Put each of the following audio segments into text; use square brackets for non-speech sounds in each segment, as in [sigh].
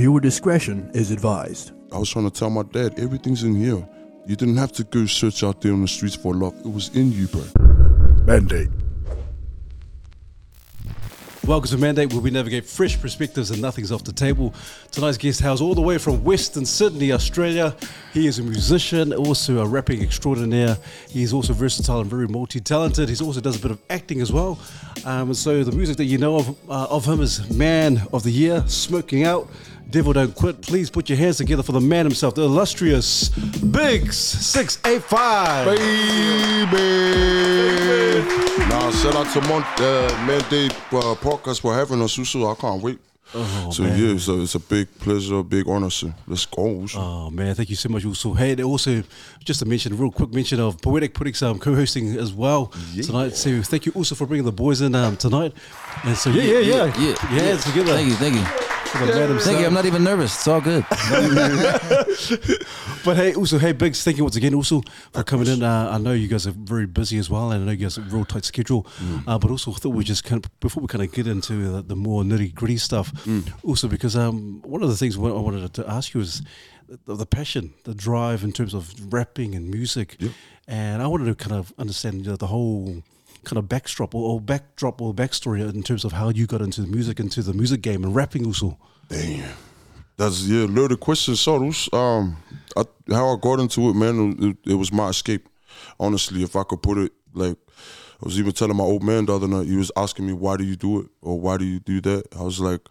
Viewer discretion is advised. I was trying to tell my dad, everything's in here. You didn't have to go search out there on the streets for love. It was in you, bro. Mandate. Welcome to Mandate, where we navigate fresh perspectives and nothing's off the table. Tonight's guest hails all the way from Western Sydney, Australia. He is a musician, also a rapping extraordinaire. He is also versatile and very multi-talented. He also does a bit of acting as well. Um, and so the music that you know of, uh, of him is Man of the Year, Smoking Out, Devil Don't Quit. Please put your hands together for the man himself, the illustrious Biggs 685. Baby! Nah, shout out to Mon- uh, Mandate uh, Podcast for having us, Uso. I can't wait. Oh, so man. yeah, so it's a big pleasure, a big honor. So let's go. Uso. Oh man, thank you so much. Also, hey, and also just a mention, a real quick mention of Poetik Puddings um, co-hosting as well tonight. So thank you also for bringing the boys in um, tonight. And so yeah, yeah, yeah, yeah, yeah, yeah. together. Thank you, thank you. For the man himself. Thank you. I'm not even nervous. It's all good. [laughs] But hey, also, hey, Biggs, thank you once again also for coming in. Uh, I know you guys are very busy as well, and I know you guys have a real tight schedule. Uh, but also, I thought we just kind of, before we kind of get into the, the more nitty gritty stuff, also because um, one of the things I wanted to ask you is the, the passion, the drive in terms of rapping and music, and I wanted to kind of understand you know, the whole kind of backdrop or, or backdrop or backstory in terms of how you got into the music, into the music game and rapping also. Damn. That's yeah, loaded question. So those, um, I, how I got into it, man, it, it was my escape. Honestly, if I could put it like, I was even telling my old man the other night. He was asking me, "Why do you do it?" or "Why do you do that?" I was like,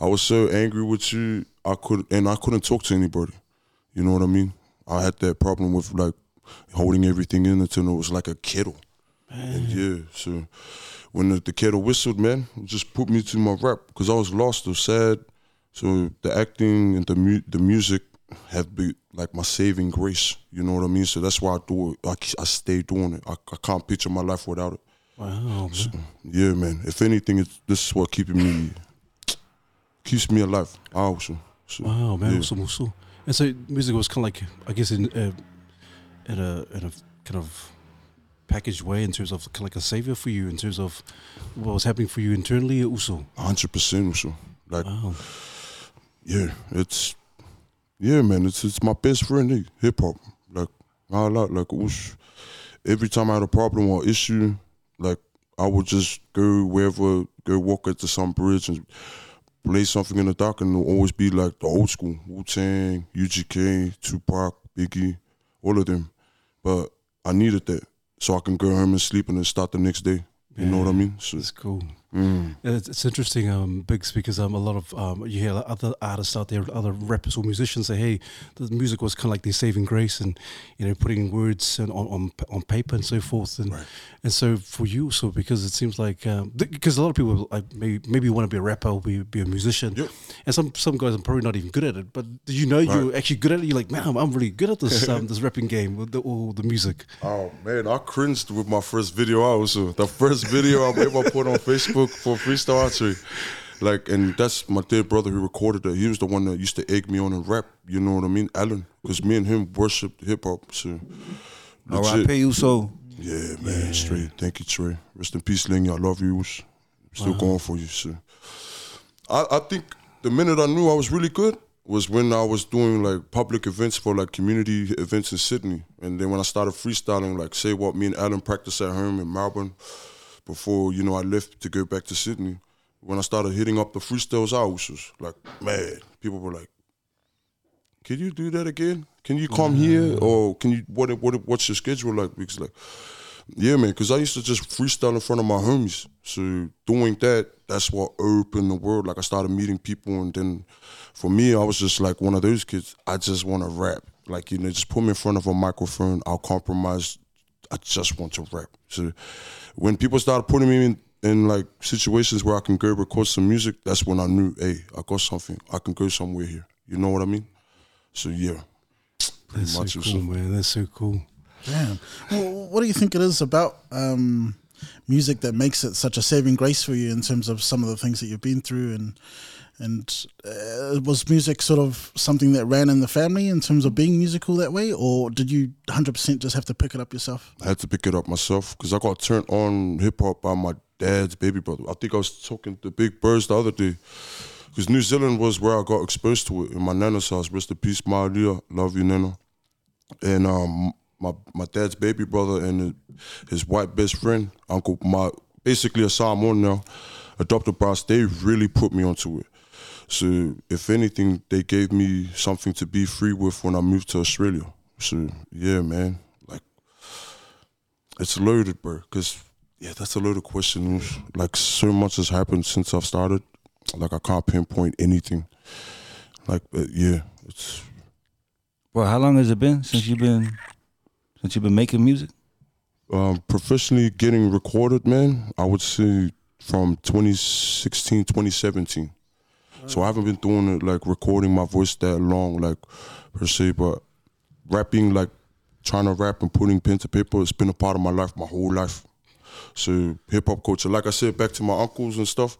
I was so angry with you. I could and I couldn't talk to anybody. You know what I mean? I had that problem with like holding everything in until it was like a kettle. And yeah, so when the, the kettle whistled, man, it just put me to my rap because I was lost or sad. So the acting and the mu- the music have been like my saving grace. You know what I mean? So that's why I do it. I, I stay doing it. I, I can't picture my life without it. Wow, man. So, yeah, man. If anything, it's, this is what keeping me keeps me alive. I also. So, Wow, man, yeah. awesome. And so music was kind of like, I guess, in uh, in a in a kind of packaged way in terms of like a savior for you in terms of what was happening for you internally also. hundred percent also. Like Wow. yeah, it's yeah, man. It's it's my best friend, eh, hip hop. Like I like like was, every time I had a problem or issue, like I would just go wherever, go walk at the some bridge and play something in the dark, and it'll always be like the old school Wu Tang, UGK, Tupac, Biggie, all of them. But I needed that so I can go home and sleep and then start the next day. You know what I mean? So It's cool. Mm, It's, it's interesting, um, Biggs, because um, a lot of um, you hear other artists out there, other rappers or musicians say, "Hey, the music was kind of like their saving grace, and you know, putting words and on, on on paper and so forth." And and so for you, so because it seems like um, because a lot of people like maybe maybe want to be a rapper or be, be a musician, Yep. and some some guys are probably not even good at it. But did you know you're actually good at it? You're like, man, I'm, I'm really good at this um, this rapping game with the, all the music. Oh man, I cringed with my first video also. The first video I ever put on Facebook [laughs] for freestyle archery. Like, and that's my dear brother who recorded it. He was the one that used to egg me on and rap. You know what I mean, Alan? Because me and him worshipped hip hop. So. R.I.P. you so. Yeah, man, straight. Thank you, Trey. Rest in peace, Lingy. I love you. Still going for you. So, I, I think the minute I knew I was really good was when I was doing like public events for like community events in Sydney, and then when I started freestyling, like say what me and Alan practiced at home in Melbourne, before you know I left to go back to Sydney. When I started hitting up the freestyles, I was just like, man, people were like, "Can you do that again? Can you come here, or can you what what what's your schedule like?" Because like, yeah, man, because I used to just freestyle in front of my homies. So doing that, that's what opened the world. Like I started meeting people, and then for me, I was just like one of those kids. I just want to rap. Like you know, just put me in front of a microphone. I'll compromise. I just want to rap. So when people started putting me in in like situations where I can go record some music, that's when I knew, hey, I got something. I can go somewhere here. You know what I mean? So yeah, pretty That's much so cool, so. man. That's so cool. Damn. Well, what do you think it is about um, music that makes it such a saving grace for you in terms of some of the things that you've been through and and uh, was music sort of something that ran in the family in terms of being musical that way, or did you 100% just have to pick it up yourself? I had to pick it up myself because I got turned on hip hop by my dad's baby brother. I think I was talking to Big Birds the other day. because New Zealand was where I got exposed to it in my nana's house. Rest in peace, Maria. Love you, Nana. And um, my my dad's baby brother and his white best friend, Uncle, my basically a Samoan now, adopted by. They really put me onto it. So if anything, they gave me something to be free with when I moved to Australia. So yeah, man, like it's loaded, bro. Cause yeah, that's a loaded question. Like so much has happened since I've started. Like I can't pinpoint anything. Like uh, yeah, it's Well, how long has it been since you've been since you've been making music? um, professionally getting recorded, man. I would say from 2016, 2017. So I haven't been doing it like recording my voice that long, like per se, but rapping, like trying to rap and putting pen to paper, it's been a part of my life, my whole life. So hip hop culture, like I said, back to my uncles and stuff,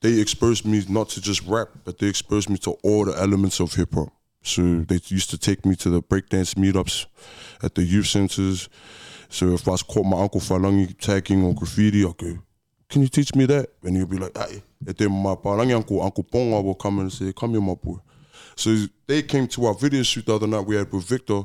they exposed me not to just rap, but they exposed me to all the elements of hip hop. So they used to take me to the breakdance meetups at the youth centers. So if I was caught my uncle Falangi tagging or graffiti, go, can you teach me that? And he'll be like, aye. And then my Falangi uncle, Uncle Ponga will come and say, come here, my boy. So they came to our video shoot the other night we had with Victor.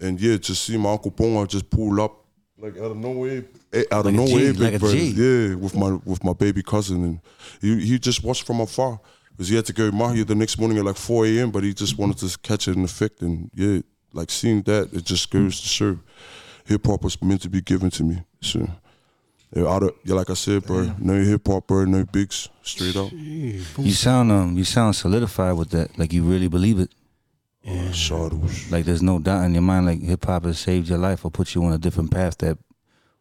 And yeah, to see my Uncle Ponga just pull up like out of nowhere, eh, out of G, nowhere, like big Yeah, with my with my baby cousin, and he he just watched from afar because he had to go Mahi the next morning at like 4 a.m. But he just wanted to catch it in effect, and yeah, like seeing that, it just goes to show hip hop was meant to be given to me. So. Yeah, out of, yeah, like I said, bro, no hip hop, bro, no Biggs, straight up. You sound um you sound solidified with that. Like you really believe it. Yeah. Shadows. Like there's no doubt in your mind like hip hop has saved your life or put you on a different path that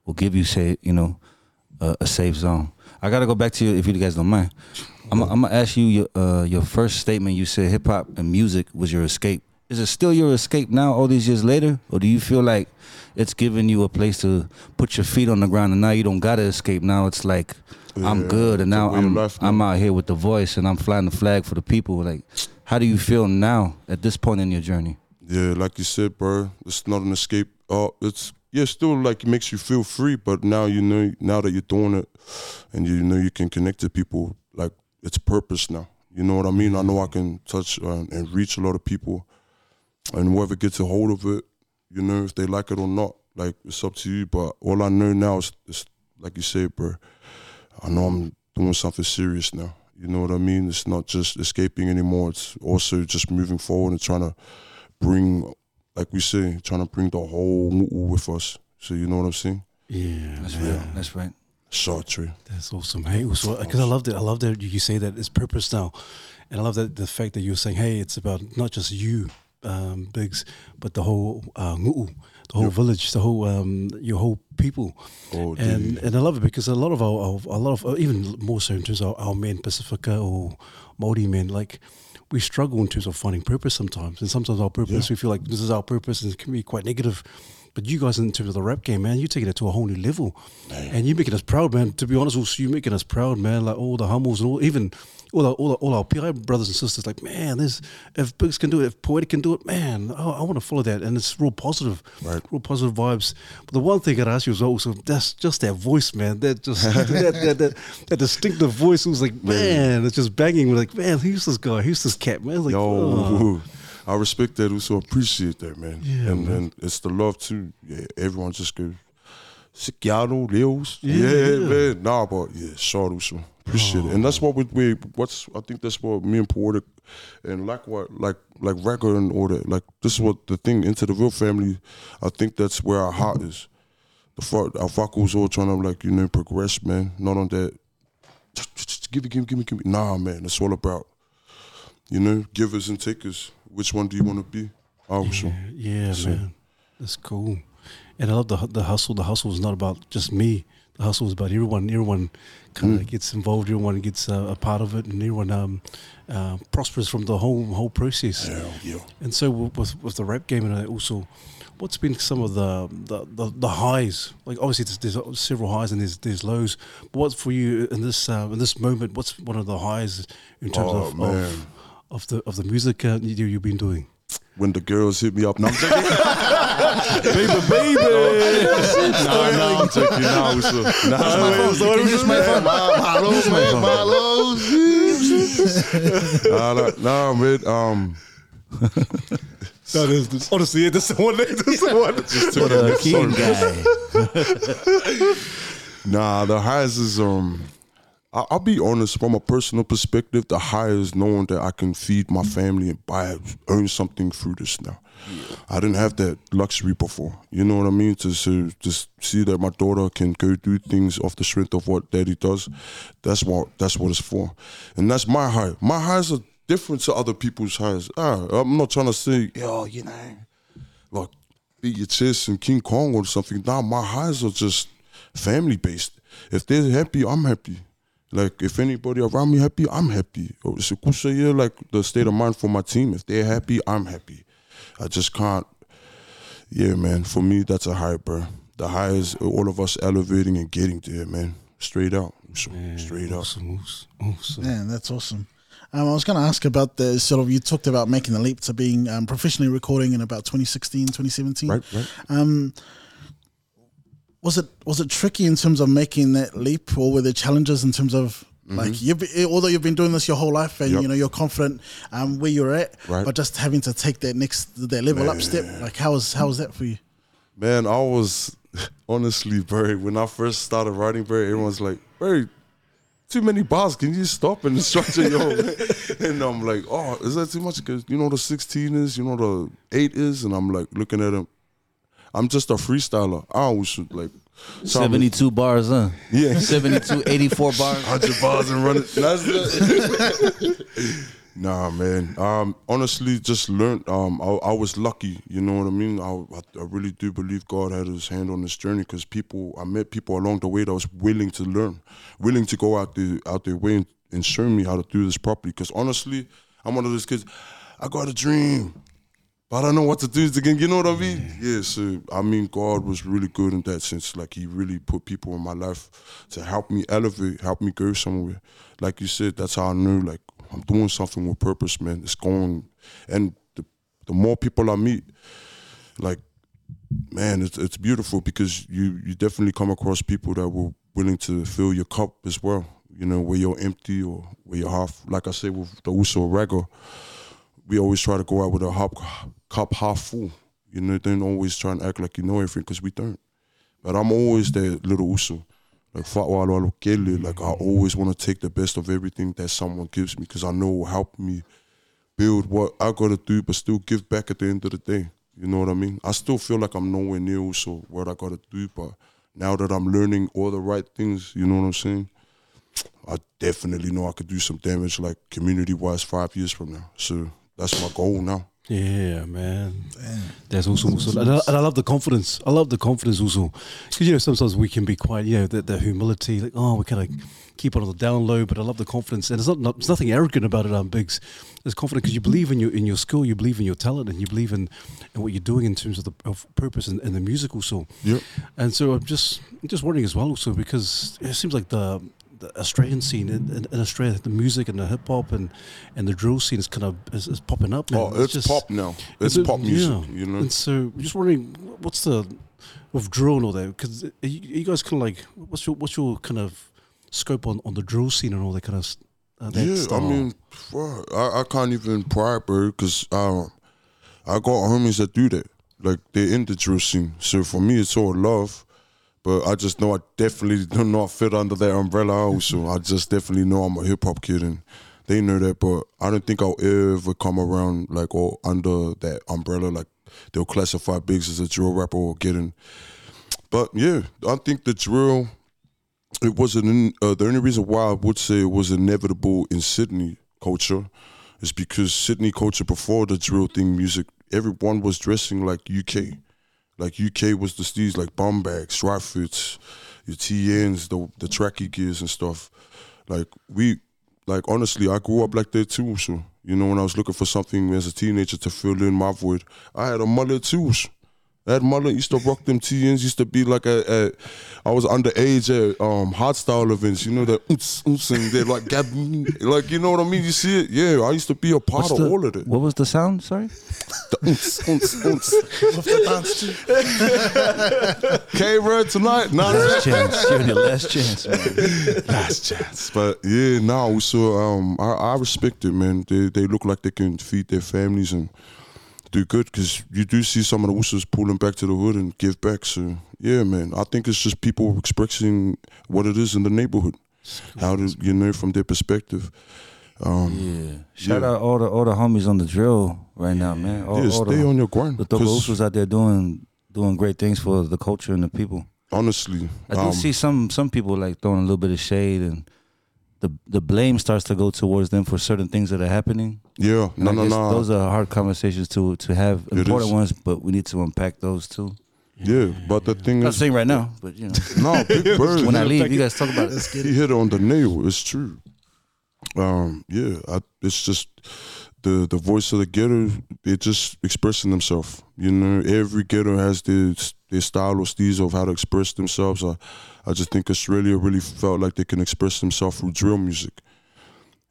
will give you say you know a, a safe zone. I gotta go back to you if you guys don't mind. I'm I'm gonna ask you your uh, your first statement. You said hip hop and music was your escape. Is it still your escape now, all these years later, or do you feel like it's giving you a place to put your feet on the ground and now you don't gotta escape? Now it's like I'm good and now I'm life. I'm out here with the voice and I'm flying the flag for the people. Like, how do you feel now at this point in your journey? Yeah, like you said, bro, it's not an escape. Oh, it's yeah, still like it makes you feel free, but now you know now that you're doing it, and you know you can connect to people. Like it's purpose now. You know what I mean? I know I can touch uh, and reach a lot of people, and whoever gets a hold of it, you know, if they like it or not, like it's up to you. But all I know now is, is like you said, bro. I know I'm doing something serious now. You know what I mean? It's not just escaping anymore. It's also just moving forward and trying to bring, like we say, trying to bring the whole nu'u with us. So you know what I'm saying? Yeah, That's man. right. That's right. Short tree. That's awesome. Hey, also because uh, I loved it. I love that you say that it's purpose now, and I love that the fact that you're saying, hey, it's about not just you, um, Biggs, but the whole uh, nu'u, the whole village, the whole um, your whole people. Oh, and and I love it because a lot of our, our a lot of uh, even more so in terms of our men Pacifica or Maori men like we struggle in terms of finding purpose sometimes. And sometimes our purpose we feel like this is our purpose and it can be quite negative. But you guys in terms of the rap game man you're taking it to a whole new level. And you're making us proud man. To be honest also you're making us proud man. Like all the humbles and all even all our, all, our, all our PI brothers and sisters like man this if Biggs can do it if Poetik can do it man oh, I, I want to follow that and it's real positive Right. real positive vibes. But the one thing I'd ask you is also that's just that voice, man. That just [laughs] that, that, that, that distinctive voice It was like, man, it's just banging. We're like, man, who's this guy? Who's this cat, man? Like, Yo, oh. I respect that. Also appreciate that, man. Yeah, and, man. and it's the love too. Yeah, everyone just goes. Sikiano, Leos. Yeah, Yeah, yeah. man. Nah, but yeah, short also. Appreciate it. And that's what we, we what's I think that's what me and Poetik and like what like like record and order. Like this is what the thing into the real family, I think that's where our heart is. The fuck our facul's all trying to like, you know, progress, man. Not on that just give it, give me, give me, give me. Nah, man, it's all about, you know, givers and takers. Which one do you want to be? Also, yeah, So- man, that's cool. And I love the the hustle. The hustle is not about just me. The hustle is about everyone. Everyone kind of gets involved. Everyone gets uh, a part of it, and everyone um, uh, prospers from the whole whole process. yeah, yeah. And so with, with the rap game and also, what's been some of the the, the, the highs? Like obviously there's, there's several highs and there's there's lows. But what's for you in this uh, in this moment? What's one of the highs in terms Oh, of, of of the of the music uh, you, you've been doing? When the girls hit me up, now I'm joking. [laughs] baby, baby. nah, nah, I'm joking. Nah, what's up? Nah, Can you use my phone? Malo, man, Malo. nah, nah, nah, man. Um, That is honestly, yeah, that's the one. That's the one. just took What a it. keen Sorry. guy. [laughs] Nah, the highest is um. I'll be honest. From a personal perspective, the high is knowing that I can feed my family and buy, earn something through this now. I didn't have that luxury before. You know what I mean? To so, just see that my daughter can go do things off the strength of what daddy does. That's what that's what it's for, and that's my high. My highs are different to other people's highs. Ah, I'm not trying to say, yo, you know, like beat your chest and King Kong or something. Nah, my highs are just family based. If they're happy, I'm happy. Like if anybody around me happy, I'm happy. Or It's a kusa year, like the state of mind for my team. If they're happy, I'm happy. I just can't. Yeah, man. For me, that's a high, bro. The high is all of us elevating and getting there, man. Straight out, So, straight out. Awesome, awesome, awesome. Man, that's awesome. Um, I was going to ask about the sort of you talked about making the leap to being um, professionally recording in about 2016, 2017. Right, right. Um, was it was it tricky in terms of making that leap, or were there challenges in terms of like you've been, although you've been doing this your whole life and Mm-hmm. Yep. you know you're confident um, where you're at, Right. but just having to take that next that level up step, like how was how was that for you? Man, I was [laughs] honestly, bro, when I first started writing, bro, everyone's like, bro, too many bars. Can you stop and structure your [laughs] [laughs] And I'm like, oh, is that too much? Because you know the 16 is, you know the 8 is, and I'm like looking at him. I'm just a freestyler. I always shoot like so I'm- 72 bars, huh? Yeah. [laughs] 72, 84 [laughs] bars. 100 bars and running. That's the- [laughs] nah, man. Um, honestly, just learned. Um, I, I was lucky. You know what I mean. I, I, I really do believe God had His hand on this journey because people. I met people along the way that was willing to learn, willing to go out the out their way and, and show me how to do this properly. Because honestly, I'm one of those kids. I got a dream. But I don't know what to do again. You know what I mean? Yeah. So I mean, God was really good in that sense. Like He really put people in my life to help me elevate, help me go somewhere. Like you said, that's how I knew. Like I'm doing something with purpose, man. It's going, and the the more people I meet, like man, it's it's beautiful because you you definitely come across people that were willing to fill your cup as well. You know, where you're empty or where you're half. Like I said with the Uso Rego, we always try to go out with a hop, cup half full. You know, don't always try and act like you know everything because we don't. But I'm always that little Uso. Like like I always want to take the best of everything that someone gives me because I know will help me build what I gotta do, but still give back at the end of the day. You know what I mean? I still feel like I'm nowhere near also what I gotta do, but now that I'm learning all the right things, you know what I'm saying? I definitely know I could do some damage, like community wise, five years from now. So that's my goal now. Yeah, man. That's also, also and, I, and I love the confidence. I love the confidence also, because you know sometimes we can be quite, you know, the, the humility, like oh, we kind of keep it on the down low. But I love the confidence, and it's not, not there's nothing arrogant about it. Um, Biggs, it's confident because you believe in your in your skill, you believe in your talent, and you believe in, in what you're doing in terms of the of purpose and, and the musical soul. Yep. And so I'm just I'm just wondering as well also because it seems like the the Australian scene in, in, Australia, the music and the hip hop and, and the drill scene is kind of is, is popping up. Now. Oh, it's, just- pop now. It's is it- pop music, yeah. you know? And so, just wondering, what's the with drill and all that? Because you, you guys kind of like, what's your what's your kind of scope on, on the drill scene and all that kind of uh, that yeah, style? I mean, I, I can't even pry, bro, because um, I got homies that do that. Like, they're in the drill scene. So for me, it's all love. But I just know I definitely [laughs] do not fit under that umbrella also. I just definitely know I'm a hip hop kid and they know that, but I don't think I'll ever come around like or under that umbrella. Like they'll classify Biggs as a drill rapper or getting. But yeah, I think the drill it wasn't uh, the only reason why I would say it was inevitable in Sydney culture is because Sydney culture before the drill thing music, everyone was dressing like UK. Like UK was the steez like bomb bags, Stratfords, your TNs, the the tracky gears and stuff. Like we like honestly I grew up like that too. So, you know, when I was looking for something as a teenager to fill in my void, I had a mullet too. That mother used to rock them TNs. Used to be like a, a I was underage at um, hardstyle events. You know that oots, oots, and they like gab, [laughs] like you know what I mean. You see it? Yeah, I used to be a part What's of the- all of it. What was the sound? Sorry. The oots, oots, oots. [laughs] With the dance too. K Red tonight. Nah, Last chance. You're in your last chance, man. last chance. But yeah, now so um, I, I respect it, man. They they look like they can feed their families and do good because you do see some of the Usos pulling back to the hood and give back. So yeah, man, I think it's just people expressing what it is in the neighborhood, how to you know from their perspective. Um, Yeah. Shout Yeah. out all the all the homies on the drill right now, man. All, yeah, all stay the, on your grind. the Usos out there doing doing great things for the culture and the people. honestly, I do um, see some some people like throwing a little bit of shade and the the blame starts to go towards them for certain things that are happening. yeah, And no, I no, no. Those are hard conversations to to have It important is. ones, but we need to unpack those too. yeah, but the thing is Not is, saying right now, but you know, [laughs] no, Big Bird. [laughs] when I leave, you guys talk about it. He hit it on the nail. It's true. Um, yeah, I, it's just the the voice of the ghetto. They're just expressing themselves. You know, every ghetto has their their style or steez of how to express themselves. I, I just think Australia really felt like they can express themselves through drill music.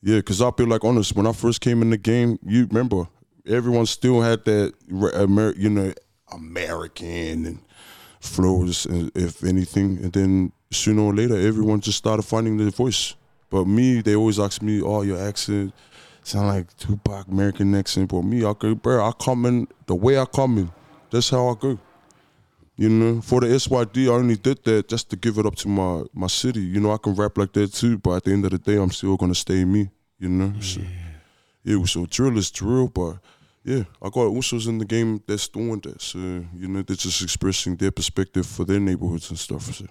Yeah, because I'll be like honest. When I first came in the game, you remember everyone still had that, Amer- you know, American and flows, uh, if anything. And then sooner or later, everyone just started finding their voice. But me, they always ask me, "Oh, your accent sound like Tupac American accent." But me, I go, bro, I come in the way I come in. That's how I go. You know, for the SYD, I only did that just to give it up to my my city. You know, I can rap like that too, but at the end of the day, I'm still gonna stay me. You know, so yeah. So drill is drill, but yeah, I got Usos in the game that's doing that. So you know, they're just expressing their perspective for their neighborhoods and stuff. So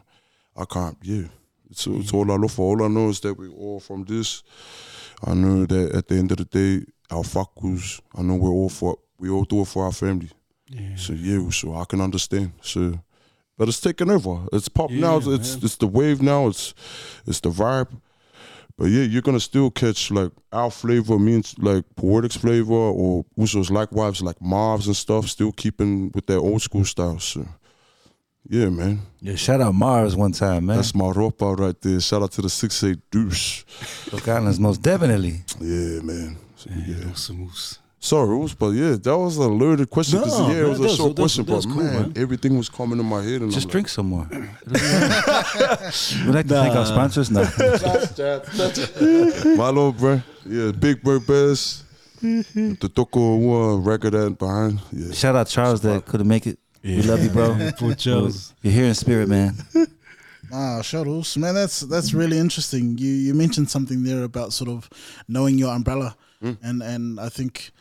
I can't. Yeah, it's it's all I look for. All I know is that we all from this. I know that at the end of the day, our fakus. I know we're all for. We all do it for our family. So yeah, so I can understand. So, but it's taking over. It's pop now. Yeah, It's it's the wave now. It's it's the vibe. But yeah, you're gonna still catch like our flavor means like Poetik's flavor or Usos likewise like Mavs and stuff. Still keeping with their old school style. So yeah, man, Yeah, shout out Mars one time, man. that's my ropa right there. Shout out to the six eight douche. Cook Islands, most definitely. Yeah, man. So, yeah. Awesome, awesome. Sorry, Rose, but yeah, that was a loaded question. 'cause, No, yeah, it was that a was- short that was- question, that was but cool, man, man. everything was coming in my head. And Just I'm drink some more. [laughs] We'd like to thank our sponsors. No. Like, [laughs] my little bro, yeah, Big Bird Bears, the Toko one record that behind. Yeah, Shout out Charles that couldn't make it. We love you, bro. [laughs] Poor Charles. You're here in spirit, man. Ah, shuttles, man. That's that's really interesting. You you mentioned something there about sort of knowing your umbrella, and and I think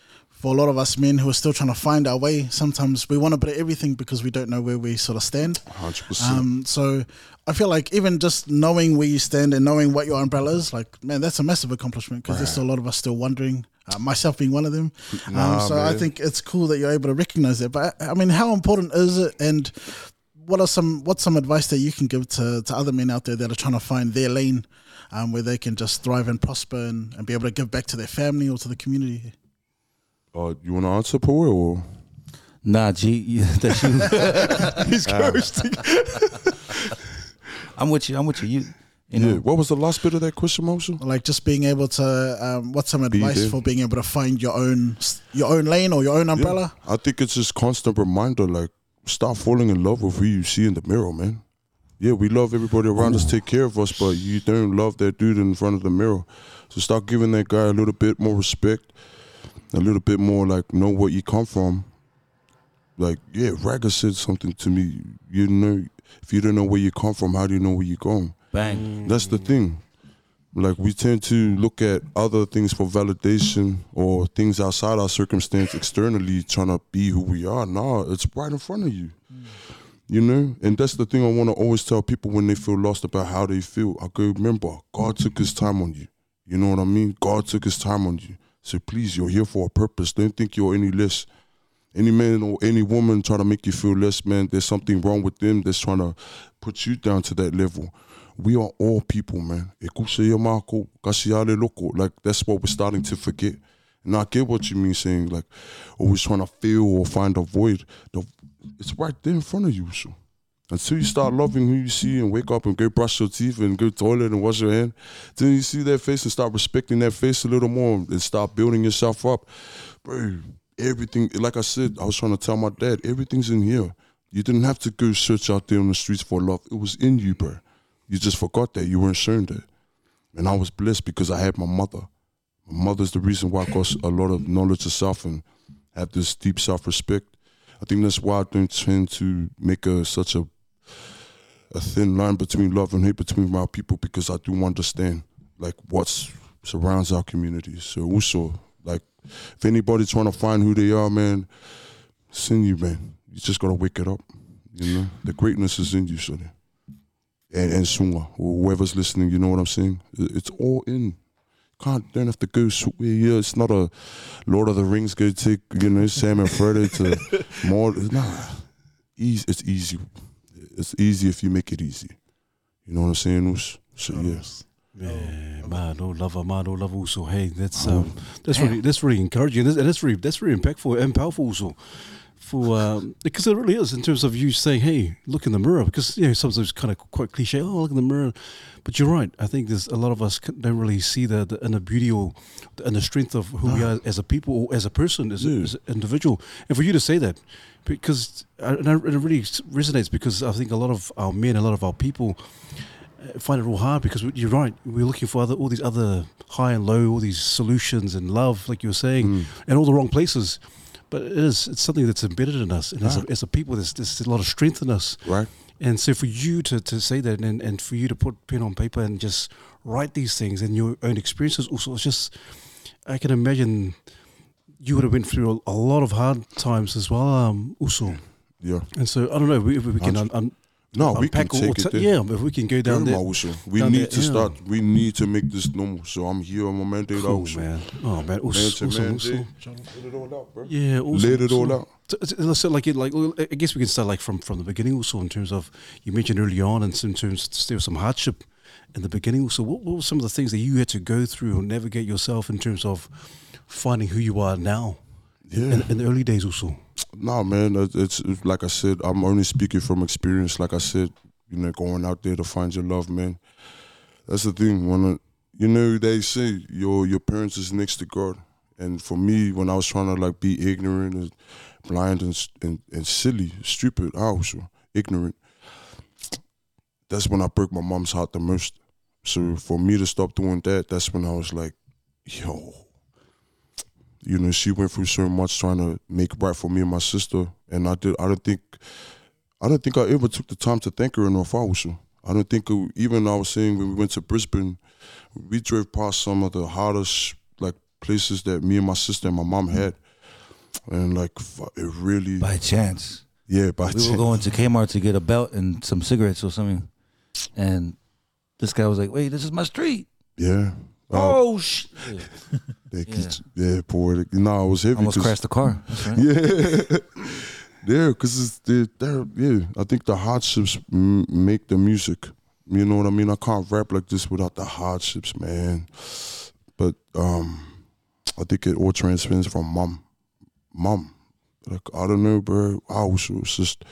for a lot of us men who are still trying to find our way, sometimes we want a bit of everything because we don't know where we sort of stand. hundred percent. Um, so I feel like even just knowing where you stand and knowing what your umbrella is, like man, that's a massive accomplishment because there's still a lot of us still wondering. Uh, myself being one of them. Um, Nah, so I think it's cool that you're able to recognize that. But I mean, how important is it? And what are some what's some advice that you can give to, to other men out there that are trying to find their lane, um, where they can just thrive and prosper and, and be able to give back to their family or to the community? Uh, you want to answer, Poe, or Nah, G, you- [laughs] that's you. [laughs] He's cursing. I'm with you. I'm with you. You, you yeah? What was the last bit of that question, Mosu? Like just being able to, um, what's some advice there. for being able to find your own your own lane or your own umbrella? I think it's just constant reminder, like stop falling in love with who you see in the mirror, man. Yeah, we love everybody around us, take care of us, but you don't love that dude in front of the mirror. So start giving that guy a little bit more respect, a little bit more like know where you come from. Like, yeah, Raga said something to me. You know, if you don't know where you come from, how do you know where you're going? bang. That's the thing. Like we tend to look at other things for validation or things outside our circumstance externally trying to be who we are. Nah, it's right in front of you. You know? And that's the thing I want to always tell people when they feel lost about how they feel. I go, remember, God took his time on you. You know what I mean? God took his time on you. So please, you're here for a purpose. Don't think you're any less. Any man or any woman trying to make you feel less, man, there's something wrong with them that's trying to put you down to that level. We are all people, man. Like that's what we're starting to forget. And I get what you mean saying like always trying to feel or find a void. It's right there in front of you. So until you start loving who you see and wake up and go brush your teeth and go toilet and wash your hand, then you see their face and start respecting their face a little more and start building yourself up. Bro, everything like I said, I was trying to tell my dad, everything's in here. You didn't have to go search out there on the streets for love. It was in you, bro. You just forgot that. You weren't shown that. And I was blessed because I had my mother. My mother's the reason why I got a lot of knowledge of self and have this deep self respect. I think that's why I don't tend to make a such a a thin line between love and hate between my people because I do understand like what surrounds our communities. So also like if anybody's trying to find who they are, man, it's in you, man. You just gotta wake it up. You know, the greatness is in you, Sonny. And and Sunga, whoever's listening, you know what I'm saying. It's all in. Can't don't have to go. Yeah, it's not a Lord of the Rings. Go take you know Sam and Frodo to [laughs] more. Nah, easy. It's easy. It's easy if you make it easy. You know what I'm saying? Us? So yes. Yeah, man, oh lover, man, oh love also. Hey, that's um, that's really that's really encouraging, and that's really that's really impactful and powerful also. For um, because it really is in terms of you saying, "Hey, look in the mirror," because you know sometimes it's kind of quite cliche. Oh, look in the mirror, but you're right. I think there's a lot of us don't really see the, the inner beauty or the inner strength of who we are as a people or as a person, as, a, as an individual. And for you to say that, because and it really resonates because I think a lot of our men, a lot of our people uh, find it real hard because you're right. We're looking for other, all these other high and low, all these solutions and love, like you were saying, Mm. and all the wrong places. But it is it's something that's embedded in us, and as, Ah. a, as a people, there's, there's a lot of strength in us. Right. And so for you to, to say that, and, and for you to put pen on paper and just write these things and your own experiences, also, it's just I can imagine you would have went through a, a lot of hard times as well, um, also. Yeah. And so I don't know if we, can un, un, No, we can take or it ta- there. yeah, if we can go down there. also. We down need there, to yeah. start. We need to make this normal. So I'm here on my mandate Cool, also. man. Oh man, also, Man also, man, also. Let it all out, bro. Yeah, also, Let it all out. So, so- like, it, like, I guess we can start like from from the beginning. Also, in terms of you mentioned early on, and in terms there was some hardship in the beginning. So, what, what were some of the things that you had to go through or navigate yourself in terms of finding who you are now? Yeah. In, in the early days, also. Nah, man. It's, it's like I said. I'm only speaking from experience. Like I said, you know, going out there to find your love, man. That's the thing. When you know they say your your parents is next to God, and for me, when I was trying to like be ignorant and blind and and, and silly, stupid, I was ignorant. That's when I broke my mom's heart the most. So for me to stop doing that, that's when I was like, yo, you know, she went through so much trying to make right for me and my sister, and I did. I don't think, I don't think I ever took the time to thank her enough. Also, I don't think it- even I was saying when we went to Brisbane, we drove past some of the hardest like places that me and my sister and my mom mm. had, and like it really, By chance, yeah, by we were going to Kmart to get a belt and some cigarettes or something, and this guy was like, "Wait, this is my street." yeah. Uh, Oh, sh! they get- yeah, boy. No, it was heavy. Almost crashed the car. [laughs] Right. Yeah, yeah, because it's they're, they're yeah. I think the hardships m- make the music. You know what I mean? I can't rap like this without the hardships, man. But um, I think it all transcends from mom, mom. Like I don't know, bro. I was it's just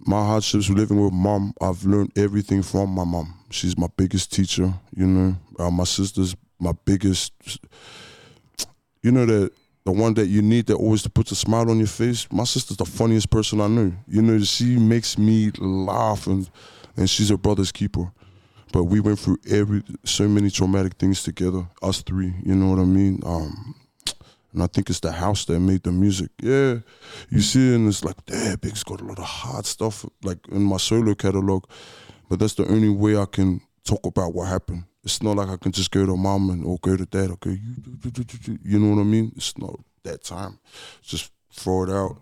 my hardships living with mom. I've learned everything from my mom. She's my biggest teacher. You know, uh, my sister's my biggest you know that the one that you need that always to put a smile on your face. My sister's the funniest person I know. You know, she makes me laugh and and she's her brother's keeper. But we went through every so many traumatic things together, us three. You know what I mean? Um, and I think it's the house that made the music. Yeah, you see, and it's like, damn, Biggs got a lot of hard stuff like in my solo catalog. But that's the only way I can talk about what happened. It's not like I can just go to mom and or go to dad. Okay, you, do, do, do, do, do. you know what I mean? It's not that time. Just throw it out.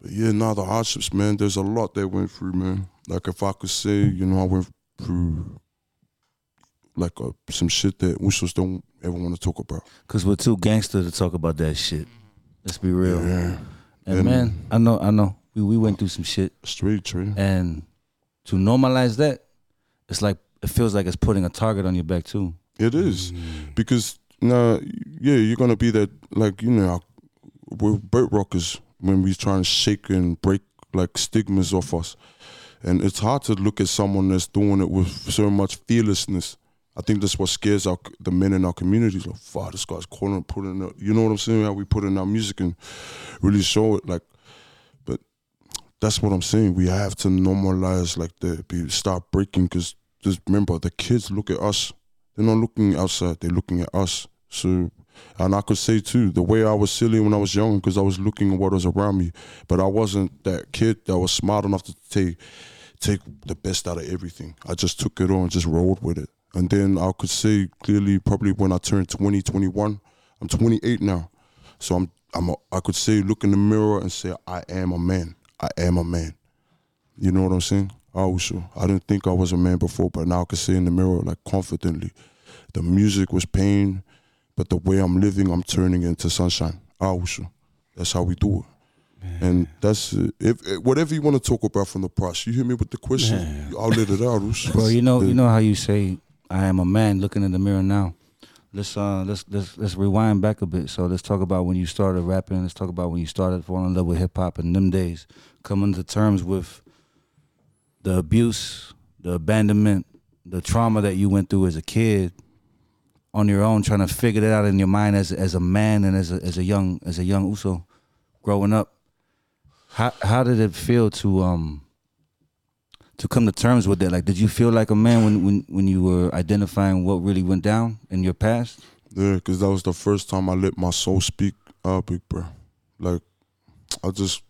But yeah, now the hardships, man. There's a lot that went through, man. Like if I could say, you know, I went through like uh, some shit that Usos don't ever want to talk about. Cause we're too gangster to talk about that shit. Let's be real. Yeah, And, And- man, I know, I know. We we went through some shit, straight, Trey. and to normalize that, it's like it feels like it's putting a target on your back too. It is mm. because nah, yeah, you're gonna be that like you know, we're Burt rockers when we try and shake and break like stigmas off us, and it's hard to look at someone that's doing it with so much fearlessness. I think that's what scares our the men in our communities. Like, fuck, this guy's calling, putting, it, you know what I'm saying? How we put in our music and really show it, like. That's what I'm saying. We have to normalize like the start breaking because just remember the kids look at us. They're not looking outside. They're looking at us. So, and I could say too, the way I was silly when I was young because I was looking at what was around me, but I wasn't that kid that was smart enough to take take the best out of everything. I just took it on, just rolled with it. And then I could say clearly, probably when I turned 20, 21, I'm 28 now. So I'm, I'm a, I could say, look in the mirror and say, I am a man. I am a man. You know what I'm saying? I also, I didn't think I was a man before, but now I can say in the mirror, like confidently, the music was pain, but the way I'm living, I'm turning into sunshine. I also, that's how we do it. And that's uh, if, if whatever you want to talk about from the process. You hear me with the question, I'll let it out. [laughs] Bro, you know, you know how you say, "I am a man." Looking in the mirror now. Let's uh, let's let's let's rewind back a bit. So let's talk about when you started rapping. Let's talk about when you started falling in love with hip hop in them days. Coming to terms with the abuse, the abandonment, the trauma that you went through as a kid, on your own, trying to figure that out in your mind as as a man and as a as a young as a young Uso, growing up. How how did it feel to um to come to terms with that? Like, did you feel like a man when when when you were identifying what really went down in your past? Yeah, because that was the first time I let my soul speak out, big bro. Like, I just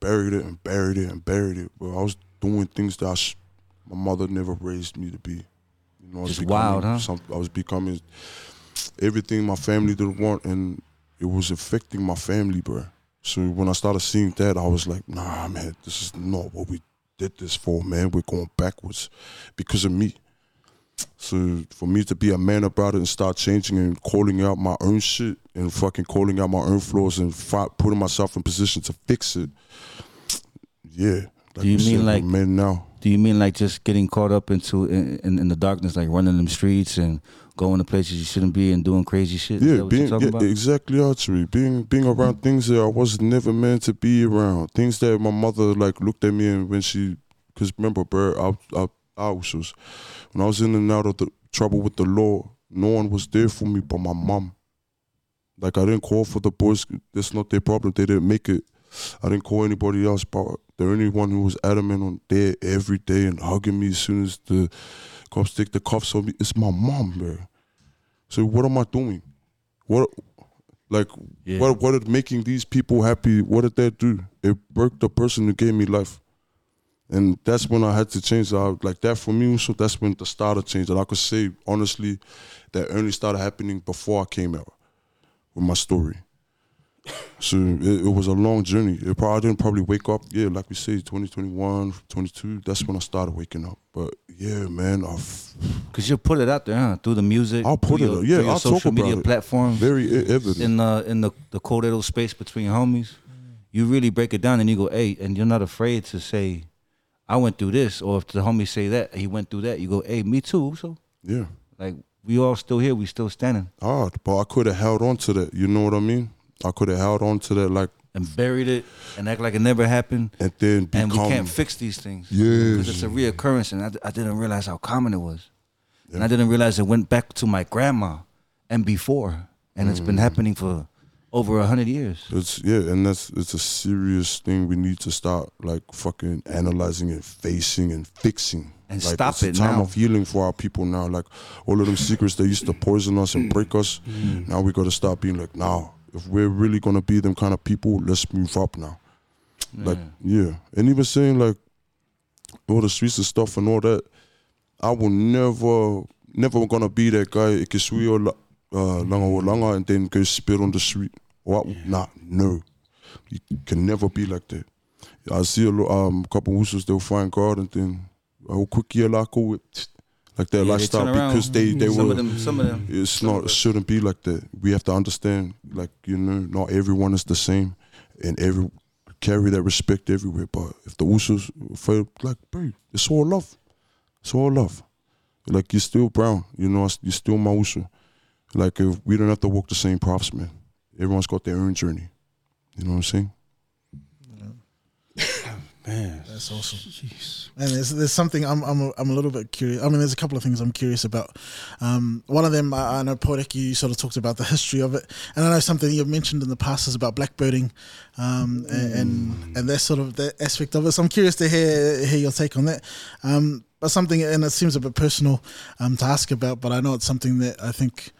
buried it and buried it and buried it. But I was doing things that I sh- my mother never raised me to be. You know, I was Just becoming wild, huh? Some, I was becoming everything my family didn't want, and it was affecting my family, bro. So when I started seeing that, I was like, Nah, man, this is not what we did this for, man. We're going backwards because of me. So for me to be a man about it and start changing and calling out my own shit and fucking calling out my own flaws and putting myself in position to fix it, yeah. Like Do you we mean said, like- men now? Do you mean like just getting caught up into in, in, in the darkness, like running them streets and going to places you shouldn't be and doing crazy shit? Yeah, being yeah, about? exactly archery. Being being around things that I was never meant to be around. Things that my mother like looked at me and when she, because remember, bro, I, I, I was just- when I was in and out of the trouble with the law, no one was there for me but my mom. Like I didn't call for the boys. That's not their problem. They didn't make it. I didn't call anybody else. But the only one who was adamant on there every day and hugging me as soon as the cops take the cuffs on me, it's my mom, bro. So what am I doing? What like Yeah. what what did making these people happy? What did that do? It broke the person who gave me life. And that's when I had to change. I, like that for me, so that's when the started changed. And I could say honestly, that only started happening before I came out with my story. So it, it was a long journey. It probably I didn't probably wake up. Yeah, like we say, 2021, 22. That's when I started waking up. But yeah, man, I Cause you put it out there, huh? Through the music. I'll put it your. Yeah, I'll talk social about media it. platforms. very evident. in the in the the cold little space between homies, you really break it down and you go, hey, and you're not afraid to say, I went through this, or if the homies say that he went through that, you go, hey, me too. So yeah. like we all still here, we still standing hard, but I could have held on to that. You know what I mean? I could have held on to that, like, and buried it and act like it never happened. and then become. and we can't fix these things. Yeah, because it's a reoccurrence, and I, I didn't realize how common it was, and I didn't realize it went back to my grandma and before, and it's been mm. happening for over a hundred years. It's yeah, and that's it's a serious thing. We need to start like fucking analyzing and facing and fixing. And like, stop it's a it time now. of healing for our people now. Like all of them secrets that used to poison us and break us. Mm. Now we got to start being like, now if we're really gonna be them kind of people, let's move up now. Like yeah, and even saying like all the streets and stuff and all that, I will never, never gonna be that guy. Ikisui or la- uh, langa or langa and then go spit on the street. What? Nah, no. You can never be like that. I see a lo- um, couple woosters they'll find God and then oh quick yeah like with like their Yeah, lifestyle around. because they they some were of them, some of them. it's some not it it. shouldn't be like that. We have to understand, like you know, not everyone is the same, and every carry that respect everywhere. But if the Usos feel like, bro, it's all love, it's all love. Like you're still brown, you know, you're still my Uso. Like if we don't have to walk the same paths, man. Everyone's got their own journey. You know what I'm saying? [laughs] Man, That's awesome. jeez. And there's there's something I'm I'm a, I'm a little bit curious. I mean, there's a couple of things I'm curious about. Um, one of them, I, I know, Poetik, you sort of talked about the history of it, and I know something you've mentioned in the past is about blackbirding, um, and, and and that sort of that aspect of it. So I'm curious to hear hear your take on that. Um, but something, and it seems a bit personal um, to ask about, but I know it's something that I think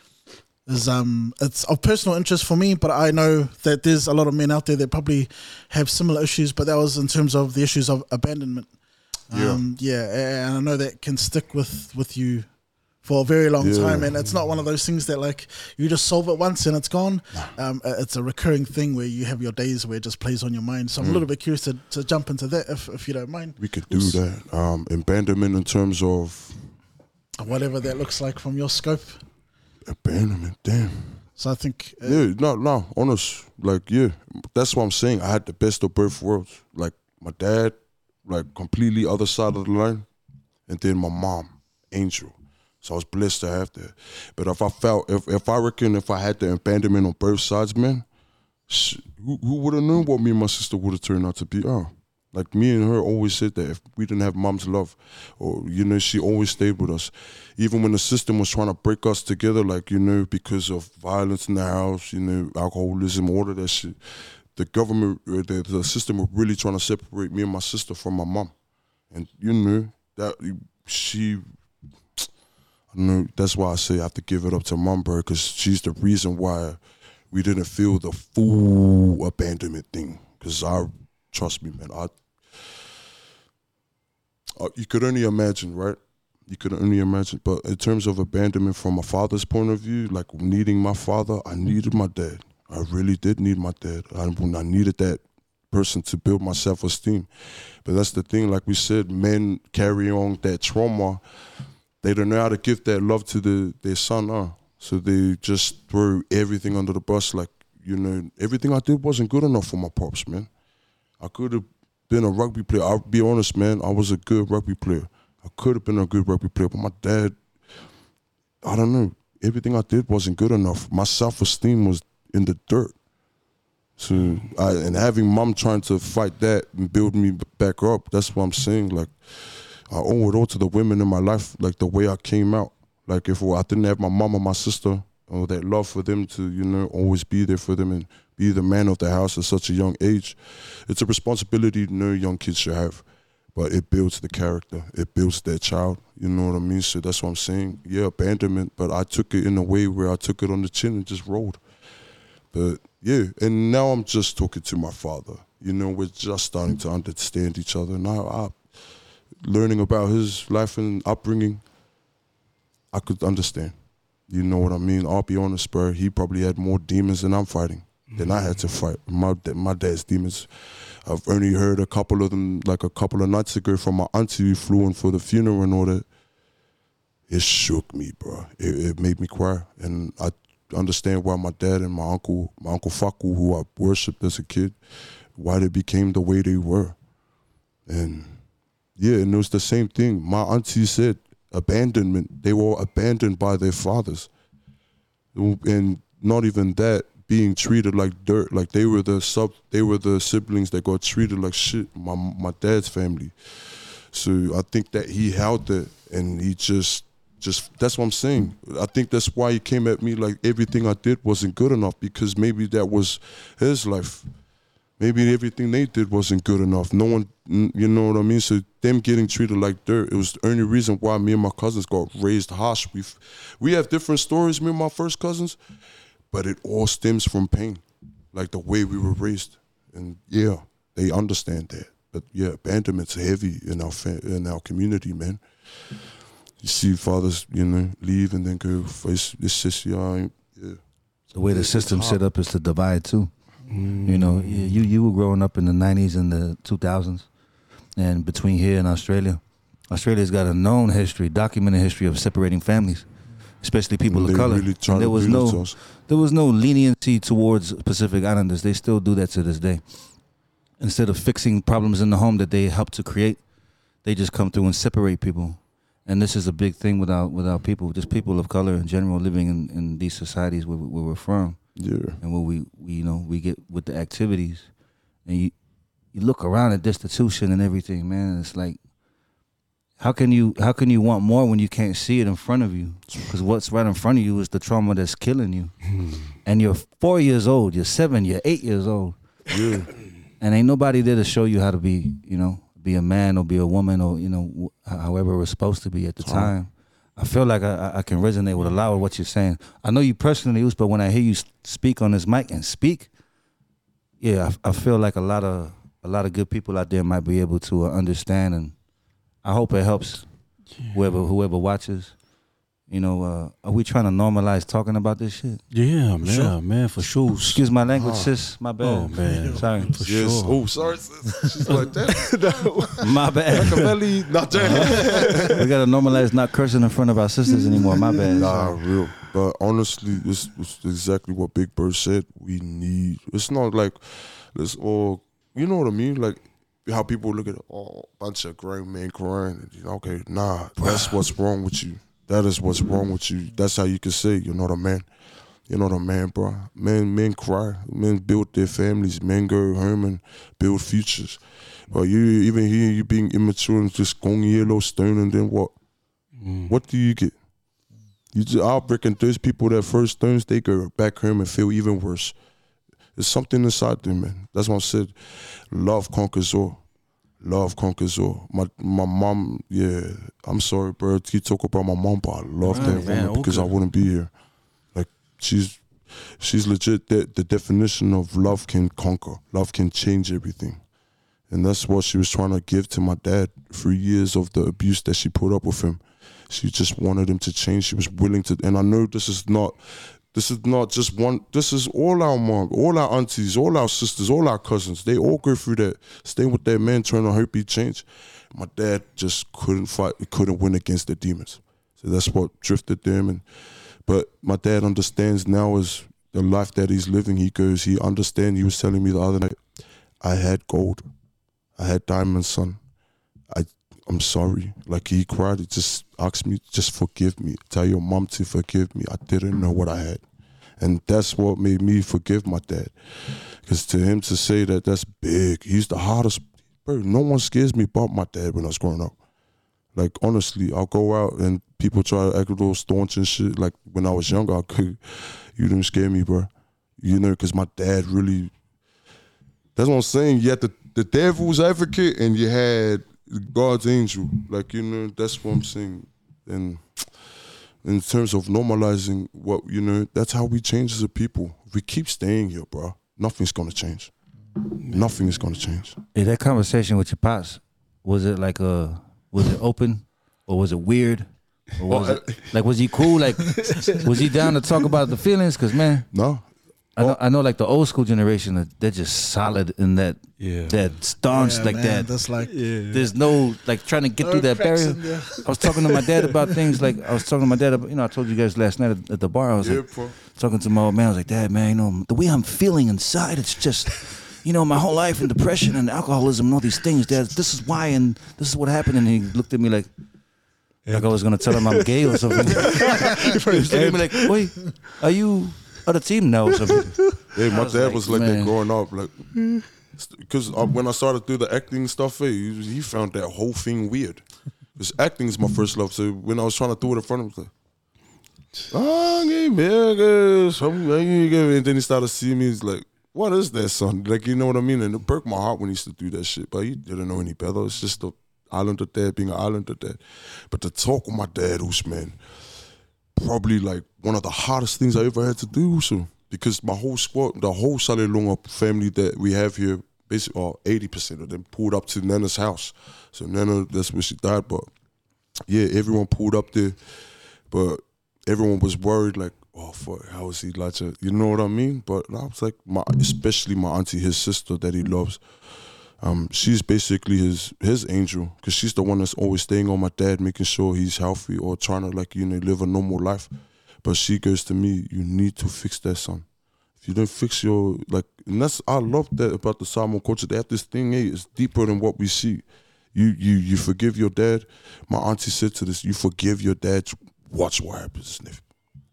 is um it's of personal interest for me, but I know that there's a lot of men out there that probably have similar issues, but that was in terms of the issues of abandonment. Yeah. Um, yeah, and I know that can stick with with you for a very long Yeah. time, and it's not one of those things that like you just solve it once and it's gone. Um, uh, it's a recurring thing where you have your days where it just plays on your mind. So I'm Mm. a little bit curious to, to jump into that if, if you don't mind, We could do that. Um, abandonment in terms of whatever that looks like from your scope. Abandonment. Damn. So I think uh, Yeah, no, no, honest. Like, yeah, that's what I'm saying. I had the best of both worlds. Like my dad, like completely other side of the line, and then my mom, Angel. So I was blessed to have that. But if I felt, if if I reckon, if I had the abandonment on both sides, man, sh- who, who would have known what me and my sister would have turned out to be? Oh, like me and her always said that if we didn't have mom's love, or you know, she always stayed with us, even when the system was trying to break us together, like you know, because of violence in the house, you know, alcoholism, all of that shit. The government, uh, the, the system were really trying to separate me and my sister from my mom, and you know that she. I know. That's why I say I have to give it up to mom, bro, because she's the reason why we didn't feel the full abandonment thing. Because I, trust me, man, I, uh, you could only imagine, right? You could only imagine. But in terms of abandonment from my father's point of view, like needing my father, I needed my dad. I really did need my dad. I, I needed that person to build my self esteem. But that's the thing, like we said, men carry on that trauma. They don't know how to give that love to the their son, huh? So they just throw everything under the bus. Like, you know, everything I did wasn't good enough for my pops, man. I could have been a rugby player. I'll be honest, man. I was a good rugby player. I could have been a good rugby player, but my dad, I don't know. Everything I did wasn't good enough. My self esteem was in the dirt. So, I, and having mom trying to fight that and build me back up, that's what I'm saying. Like, I owe it all to the women in my life, like the way I came out. Like, if I didn't have my mom or my sister, or that love for them to, you know, always be there for them and be the man of the house at such a young age, it's a responsibility no young kids should have. But it builds the character, it builds their child. You know what I mean? So that's what I'm saying. Yeah, abandonment, but I took it in a way where I took it on the chin and just rolled. But yeah, and now I'm just talking to my father. You know, we're just starting to understand each other. Now, I, learning about his life and upbringing, I could understand. You know what I mean? I'll be honest, bro. He probably had more demons than I'm fighting, than I had to fight. My my dad's demons. I've only heard a couple of them, like a couple of nights ago, from my auntie who flew in for the funeral and all that. It shook me, bro. It, it made me cry, and I understand why my dad and my uncle, my uncle Faku, who I worshipped as a kid, why they became the way they were. And yeah, and it was the same thing. My auntie said abandonment. They were abandoned by their fathers, and not even that being treated like dirt. Like they were the sub. They were the siblings that got treated like shit. My my dad's family. So I think that he held it, and he just. Just that's what I'm saying. I think that's why he came at me like everything I did wasn't good enough because maybe that was his life maybe everything they did wasn't good enough. No one, you know what I mean. So them getting treated like dirt, it was the only reason why me and my cousins got raised harsh. We, we have different stories, me and my first cousins, but it all stems from pain, like the way we were raised. And yeah, they understand that. But yeah, abandonment's heavy in our fa- in our community, man. You see fathers, you know, leave and then go face this this yeah, yeah. The way the system set up is to divide too. You know, mm. you you were growing up in the '90s and the 2000s, and between here and Australia, Australia's got a known history, documented history of separating families, especially people And of color. really there was no there was no leniency towards Pacific Islanders. They still do that to this day. Instead of fixing problems in the home that they helped to create, they just come through and separate people. and this is a big thing with our with our people, just people of color in general, living in, in these societies where, where we're from, Yeah. and where we, we you know we get with the activities, and you you look around at destitution and everything, man. It's like, how can you how can you want more when you can't see it in front of you? Because what's right in front of you is the trauma that's killing you, and you're four years old, you're seven, you're eight years old, Yeah. and ain't nobody there to show you how to be, you know, be a man or be a woman or you know, however we're supposed to be at the time. I feel like I, I- can resonate with a lot of what you're saying. I know you personally, but when I hear you speak on this mic and speak, yeah, I, I feel like a lot of a lot of good people out there might be able to uh, understand, and I hope it helps whoever whoever watches. You know, uh, are we trying to normalize talking about this shit? Yeah, man, sure. man, for sure. Excuse my language, sis. My bad. Oh man, Sorry. for yes. sure. Oh, sorry. sis. She's like that. [laughs] My bad. Belly. Not [laughs] that. we gotta normalize not cursing in front of our sisters anymore. My bad. Nah, real. But honestly, this was exactly what Big Bird said. We need. It's not like this all. You know what I mean? Like how people look at oh, bunch of grown men crying. And, you know, okay, nah, [sighs] that's what's wrong with you. That is what's wrong with you. That's how you can say you're not a man. You're not a man, bro. Men, men cry. Men build their families. Men go home and build futures. But you even here, you being immature and just going Yellowstone, and then what? Mm. What do you get? You just, I reckon those people that first stones, they go back home and feel even worse. There's something inside them, man. That's what I said. Love conquers all. Love conquers all. My my mom, yeah. I'm sorry, bro. You talk about my mom, but I love Right, that man, woman because I wouldn't be here. Like she's she's legit. The, the definition of love can conquer. Love can change everything. And that's what she was trying to give to my dad. Three years of the abuse that she put up with him. She just wanted him to change. She was willing to. And I know this is not, this is not just one. This is all our mom, all our aunties, all our sisters, all our cousins. They all go through that. Stay with their man, trying to hope he change. My dad just couldn't fight. He couldn't win against the demons. So that's what drifted them. And but my dad understands now is the life that he's living. He goes. He understands. He was telling me the other night. I had gold. I had diamonds, son. I'm sorry. Like he cried, he just asked me, just forgive me. Tell your mom to forgive me. I didn't know what I had. And that's what made me forgive my dad. Because to him to say that, that's big. He's the hardest. Bro, no one scares me but my dad when I was growing up. Like, honestly, I'll go out and people try to act a little staunch and shit. Like, when I was younger, I could, you didn't scare me, bro. You know, because my dad really, that's what I'm saying. You had the, the devil's advocate and you had God's angel. Like, you know, that's what I'm saying. And in terms of normalizing what, you know, that's how we change as a people. If we keep staying here, bro, nothing's gonna change. Nothing is gonna change. Hey, that conversation with your pops, was it like a was it open or was it weird? Or was Well, it like was he cool? Like was he down to talk about the feelings? Cause man, No. I know I know like the old school generation, uh, they're just solid in that Yeah. that staunch Yeah, like man, that. That's like There's no like trying to get through that barrier. I was talking to my dad about things like I was talking to my dad about you know I told you guys last night at, at the bar I was Yeah, like talking to my old man I was like Dad man you know the way I'm feeling inside it's just you know my whole life and depression and alcoholism and all these things Dad this is why and this is what happened and he looked at me like like I was gonna tell him I'm gay or something [laughs] [laughs] he was looking at me like wait are you on the team knows something [laughs] Yeah, my was dad like, was like man. that growing up, like because uh, when I started through the acting stuff, eh, he, he found that whole thing weird. Because acting is my first love. So when I was trying to do it in front of him, I was like, "Ah, gay man, guys, I'm gay." and then he started seeing me. He's like, "What is that, son?" Like you know what I mean? And it broke my heart when he used to do that shit. But he didn't know any better. It's just the islander dad being an island islander dad. But to talk with my dad, who's man, probably like one of the hardest things I ever had to do. So because my whole squad, the whole Salilonga family that we have here, basically, or eighty percent of them pulled up to Nana's house. So Nana, that's where she died. But yeah, everyone pulled up there, but everyone was worried like. Oh fuck! How is he like? A, you know what I mean? But I was like, my especially my auntie, his sister that he loves. Um, she's basically his his angel because she's the one that's always staying on my dad, making sure he's healthy or trying to like you know live a normal life. But she goes to me, you need to fix that son. If you don't fix your like, and that's I love that about the Samoan culture. They have this thing, hey, it's deeper than what we see. You you you forgive your dad. My auntie said to this, you forgive your dad. Watch what happens.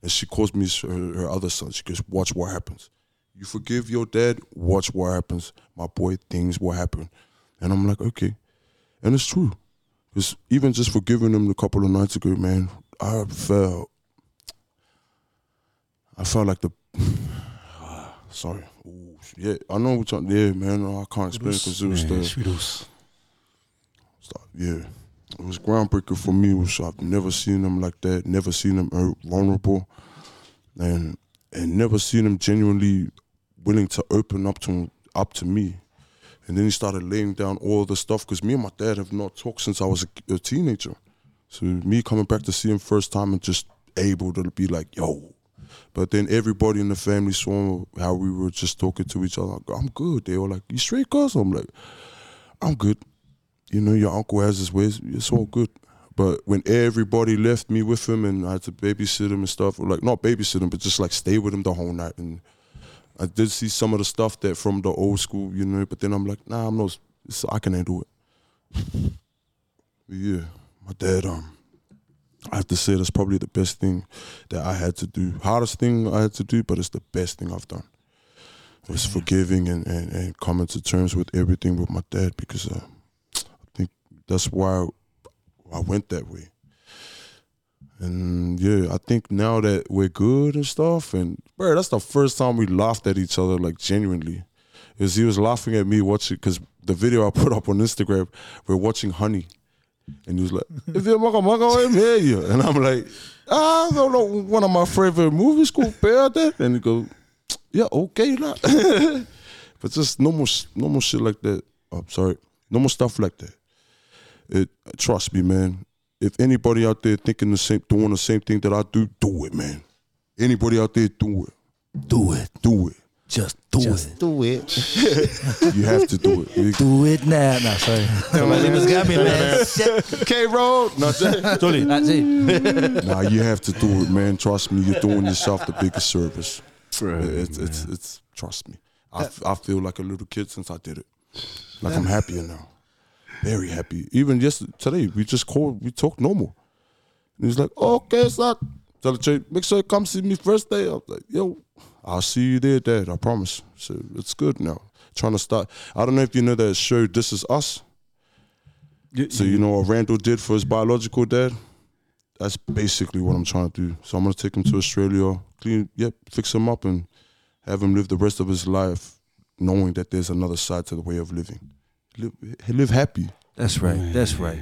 And she calls me her, her other son. She goes, watch what happens. You forgive your dad. Watch what happens, my boy. Things will happen. And I'm like, okay, and it's true. Because even just forgiving him a couple of nights ago, man, I felt, I felt like the, [sighs] sorry, Ooh, yeah, I know what you're, yeah, man, I can't explain because it was Man, the, Stop. Yeah, it was groundbreaking for me. Was I've never seen him like that. Never seen him hurt, vulnerable, and and never seen him genuinely willing to open up to up to me. And then he started laying down all the stuff because me and my dad have not talked since I was a, a teenager. So me coming back to see him first time and just able to be like, yo. But then everybody in the family saw how we were just talking to each other. I'm good. They were like, you straight, cuz? I'm like, I'm good you know, your uncle has his ways. It's all good. But when everybody left me with him and I had to babysit him and stuff, like not babysit him, but just like stay with him the whole night. And I did see some of the stuff that from the old school, you know. But then I'm like, nah, I'm not. It's, I can handle it. But yeah, my dad. Um, I have to say that's probably the best thing that I had to do. Hardest thing I had to do, but it's the best thing I've done. Was forgiving and, and, and coming to terms with everything with my dad because. Uh, I think that's why I went that way. And yeah, I think now that we're good and stuff, and bro, that's the first time we laughed at each other like genuinely. Is he was laughing at me watching because the video I put up on Instagram, we're watching Honey, and he was like, "If you're maka maka, I'm here," you," and I'm like, "Ah, I don't one of my favorite movies called that," and he goes, "Yeah, okay, lah." [laughs] but just normal, normal shit like that. Oh, sorry, normal stuff like that it trust me, man. If anybody out there thinking the same, doing the same thing that I do, do it, man. Anybody out there, do it. Do it. Do it. Just do Just it. do it. [laughs] You have to do it. [laughs] Do it now. No, sorry. Somebody just got me, man. [laughs] K Road. No, Totally. That's it. nah, you have to do it, man. Trust me, you're doing yourself the biggest service. Bro, It's, it's, it's, trust me. I, f- I feel like a little kid since I did it. Like I'm happier now. Very happy. Even yesterday, today, we just called, we talked normal. And he's like, okay, son. Tell the chick, make sure you come see me first day. I was like, yo, I'll see you there, Dad. I promise. So it's good now. Trying to start. I don't know if you know that show, This Is Us. So you know what Randall did for his biological dad? That's basically what I'm trying to do. So I'm gonna take him to Australia, clean, yep, fix him up, and have him live the rest of his life, knowing that there's another side to the way of living. Live, live happy. That's right. That's right.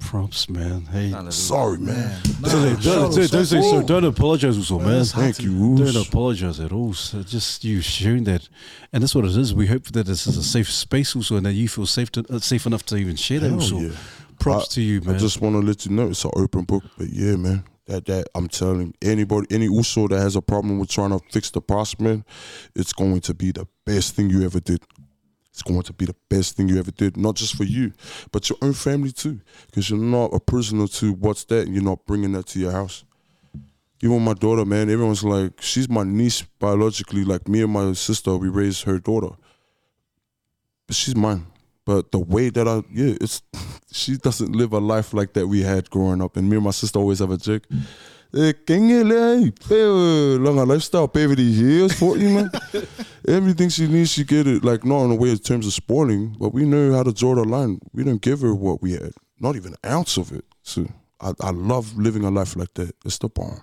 props, man. Hey, Sorry, man. don't, don't, don't, don't, so. don't apologize also, man. Thank you, Roos. Don't apologize at all. So just you sharing that, and that's what it is. We hope that this is a safe space also, and that you feel safe to, uh, safe enough to even share that Hell also. yeah. Props I- to you, man. I just want to let you know it's an open book. But yeah, man, that that I'm telling anybody, any uso that has a problem with trying to fix the past, man, it's going to be the best thing you ever did. It's going to be the best thing you ever did, not just for you, but your own family too. Because you're not a prisoner to what's that, and you're not bringing that to your house. Even my daughter, man, everyone's like, she's my niece biologically. Like me and my sister, we raised her daughter, but she's mine. But the way that I, yeah, it's [laughs] she doesn't live a life like that we had growing up. And me and my sister always have a joke. Eh, king je lei, eh, lange lifestyle, baby die years for you, man. Everything she needs, she get it. Like not in a way in terms of spoiling, but we know how to draw the line. We didn't give her what we had, not even an ounce of it. So I, I love living a life like that. It's the bomb.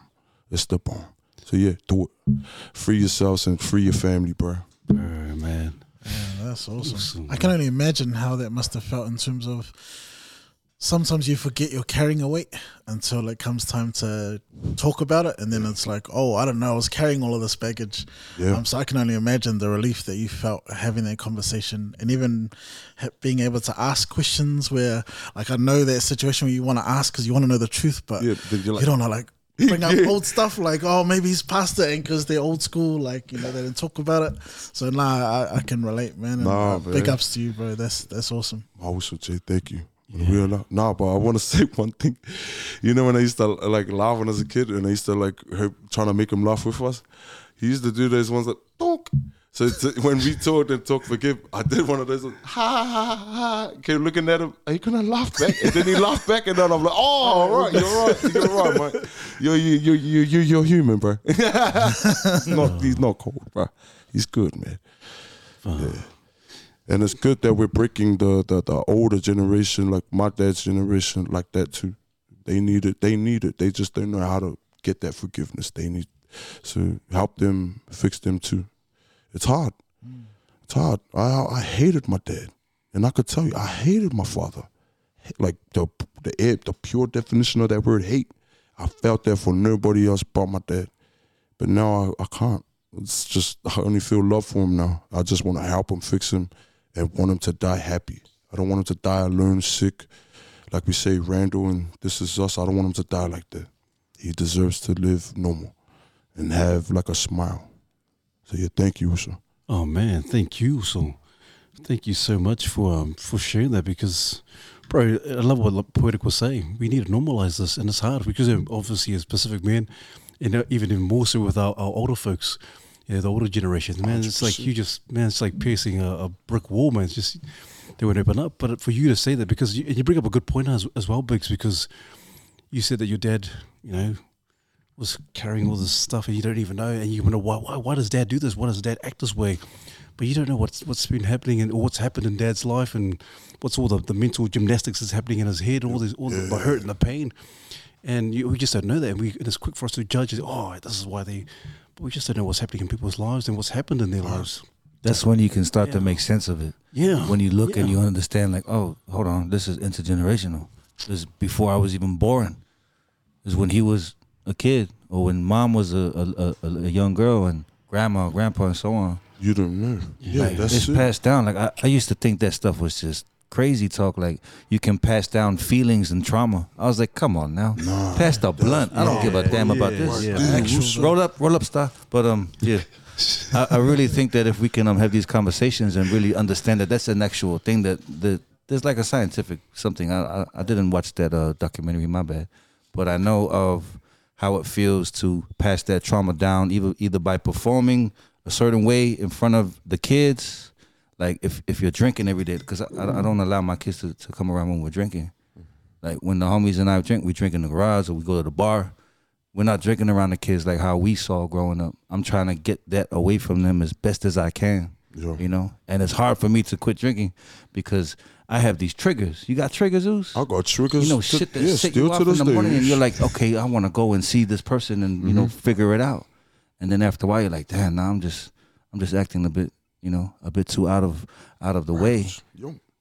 It's the bomb. So yeah, do it. Free yourselves and free your family, bro. Oh, man. Yeah, that's awesome. Awesome, I can only imagine how that must have felt in terms of sometimes you forget you're carrying a weight until it comes time to talk about it, and then it's like, oh, I don't know, I was carrying all of this baggage. Yeah. Um, so I can only imagine the relief that you felt having that conversation, and even ha- being able to ask questions where, like, I know that situation where you want to ask because you want to know the truth, but Yeah, like- you don't know, like. [laughs] Bring up old stuff like, oh, maybe he's past it, and because they're old school, like you know, they didn't talk about it. So nah, I, I can relate, man. And, Nah, uh, Big ups to you, bro. That's that's awesome. I also say thank you. Real love. Nah, but I want to [laughs] say one thing. You know when I used to like laugh when I was a kid, and I used to like her, trying to make him laugh with us. He used to do those ones like donk, So it's- uh, when we talked and talk forgive, I did one of those ha ha ha ha. Kept looking at him. Are you gonna laugh back, and then he laughed back, and then I'm like, oh, all right, you're right, you're right, man. You're you you you you you're human, bro. he's [laughs] not he's not cold, bro. He's good, man. Yeah. And it's good that we're breaking the, the the older generation, like my dad's generation, like that too. They need it. They need it. They just don't know how to get that forgiveness. They need so help them fix them too. It's hard. Mm. It's hard. I I hated my dad, and I could tell you I hated my father. Like the the the pure definition of that word hate. I felt that for nobody else but my dad. But now I, I can't. It's just I only feel love for him now. I just want to help him fix him and want him to die happy. I don't want him to die alone, sick. Like we say, Randall and this is us. I don't want him to die like that. He deserves to live normal and have like a smile. So yeah, thank you, sir. Oh man, thank you. So, thank you so much for um, for sharing that because, bro, I love what Poetik was saying. We need to normalize this, and it's hard because um, obviously as Pacific men, and even even more so with our, our older folks, yeah, the older generations, man, it's like you just man, it's like piercing a, a brick wall, man. It's just they won't open up. But for you to say that because you, and you bring up a good point as, as well, Biggs, because you said that your dad, you know, was carrying all this stuff and you don't even know, and you wonder why, why, why does dad do this? Why does dad act this way? But you don't know what's what's been happening and what's happened in dad's life and what's all the, the mental gymnastics that's happening in his head, all this, all the, the hurt and the pain, and you, we just don't know that. And, we, and it's quick for us to judge. Oh, this is why they. But we just don't know what's happening in people's lives and what's happened in their lives. That's when you can start to make sense of it. Yeah. When you look and you understand, like, oh, hold on, this is intergenerational. This is before I was even born. This is when he was a kid, or when mom was a a, a, a young girl, and grandma, grandpa, and so on. You don't know. Yeah, like, that's it's it. passed down. Like I, I used to think that stuff was just crazy talk. Like you can pass down feelings and trauma. I was like, come on now, pass the blunt. I don't give a damn about this. yeah. Roll up, roll up, star. But um, yeah. I, I really think that if we can um, have these conversations and really understand that that's an actual thing that that there's like a scientific something. I I, I didn't watch that uh, documentary, my bad, but I know of how it feels to pass that trauma down, either either by performing a certain way in front of the kids, like if if you're drinking every day, because I, I I don't allow my kids to, to come around when we're drinking. Like when the homies and I drink, we drink in the garage or we go to the bar we're not drinking around the kids like how we saw growing up. I'm trying to get that away from them as best as I can. Yeah. You know, and it's hard for me to quit drinking because I have these triggers. You got triggers, Zeus? I got triggers. You know, to- shit that yeah, set you to off in the day. morning, and you're like, [laughs] okay, I want to go and see this person and you know Mm-hmm. figure it out. And then after a while, you're like, damn, now I'm just, I'm just acting a bit, you know, a bit too out of, out of the way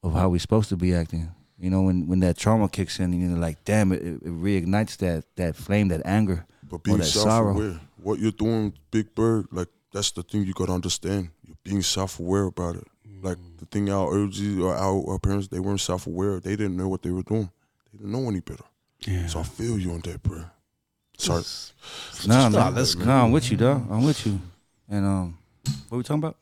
of how we're supposed to be acting. You know, when when that trauma kicks in, and you're like, damn, it, it reignites that that flame, that anger, But or being that sorrow. self-aware, what you're doing, Big Bird, like that's the thing you gotta understand. You're being self-aware about it. Like the thing our OGs or our, our parents, they weren't self-aware. They didn't know what they were doing. They didn't know any better. Yeah. So I feel you on that, bro. Sorry. No, Nah, no, let's no, I'm with you, dog. I'm with you. And um, what we talking about?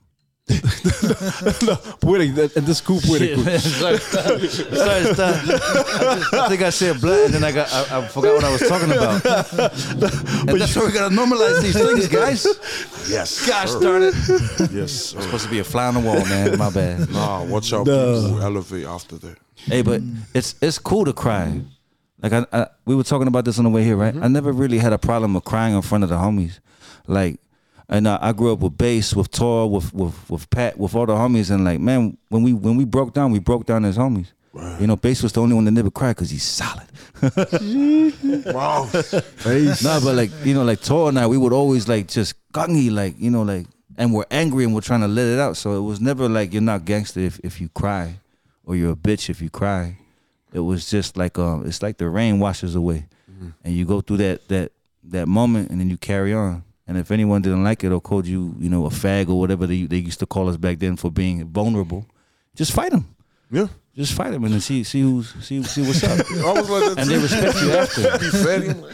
Poetik, that, and this cool poetic. Shit. [laughs] Sorry, stop. Sorry, stop. I, just- I think I said blood, and then I got I, I forgot what I was talking about. [laughs] and that's why we gotta normalize these things, guys. Yes. Gosh sir. darn it! Yes. sir. Supposed to be a fly on the wall, man. My bad. Nah, watch out. No. People elevate after that. Hey, but it's it's cool to cry. Like I, I we were talking about this on the way here, right? Mm-hmm. I never really had a problem with crying in front of the homies. Like, and I, I grew up with bass, with Tor, with with with Pat, with all the homies, and like, man, when we when we broke down, we broke down as homies. Right. You know, bass was the only one that never cried because he's solid. [laughs] Wow. no, but like you know, like Tor and I, we would always like just gungy, like you know, like, and we're angry and we're trying to let it out. So it was never like you're not gangster if if you cry, or you're a bitch if you cry. It was just like um, it's like the rain washes away, and you go through that that that moment, and then you carry on. And if anyone didn't like it or called you, you know, a fag or whatever they they used to call us back then for being vulnerable, just fight them. Yeah. Just fight them and then see see who's see see what's up. [laughs] Like and they respect you after.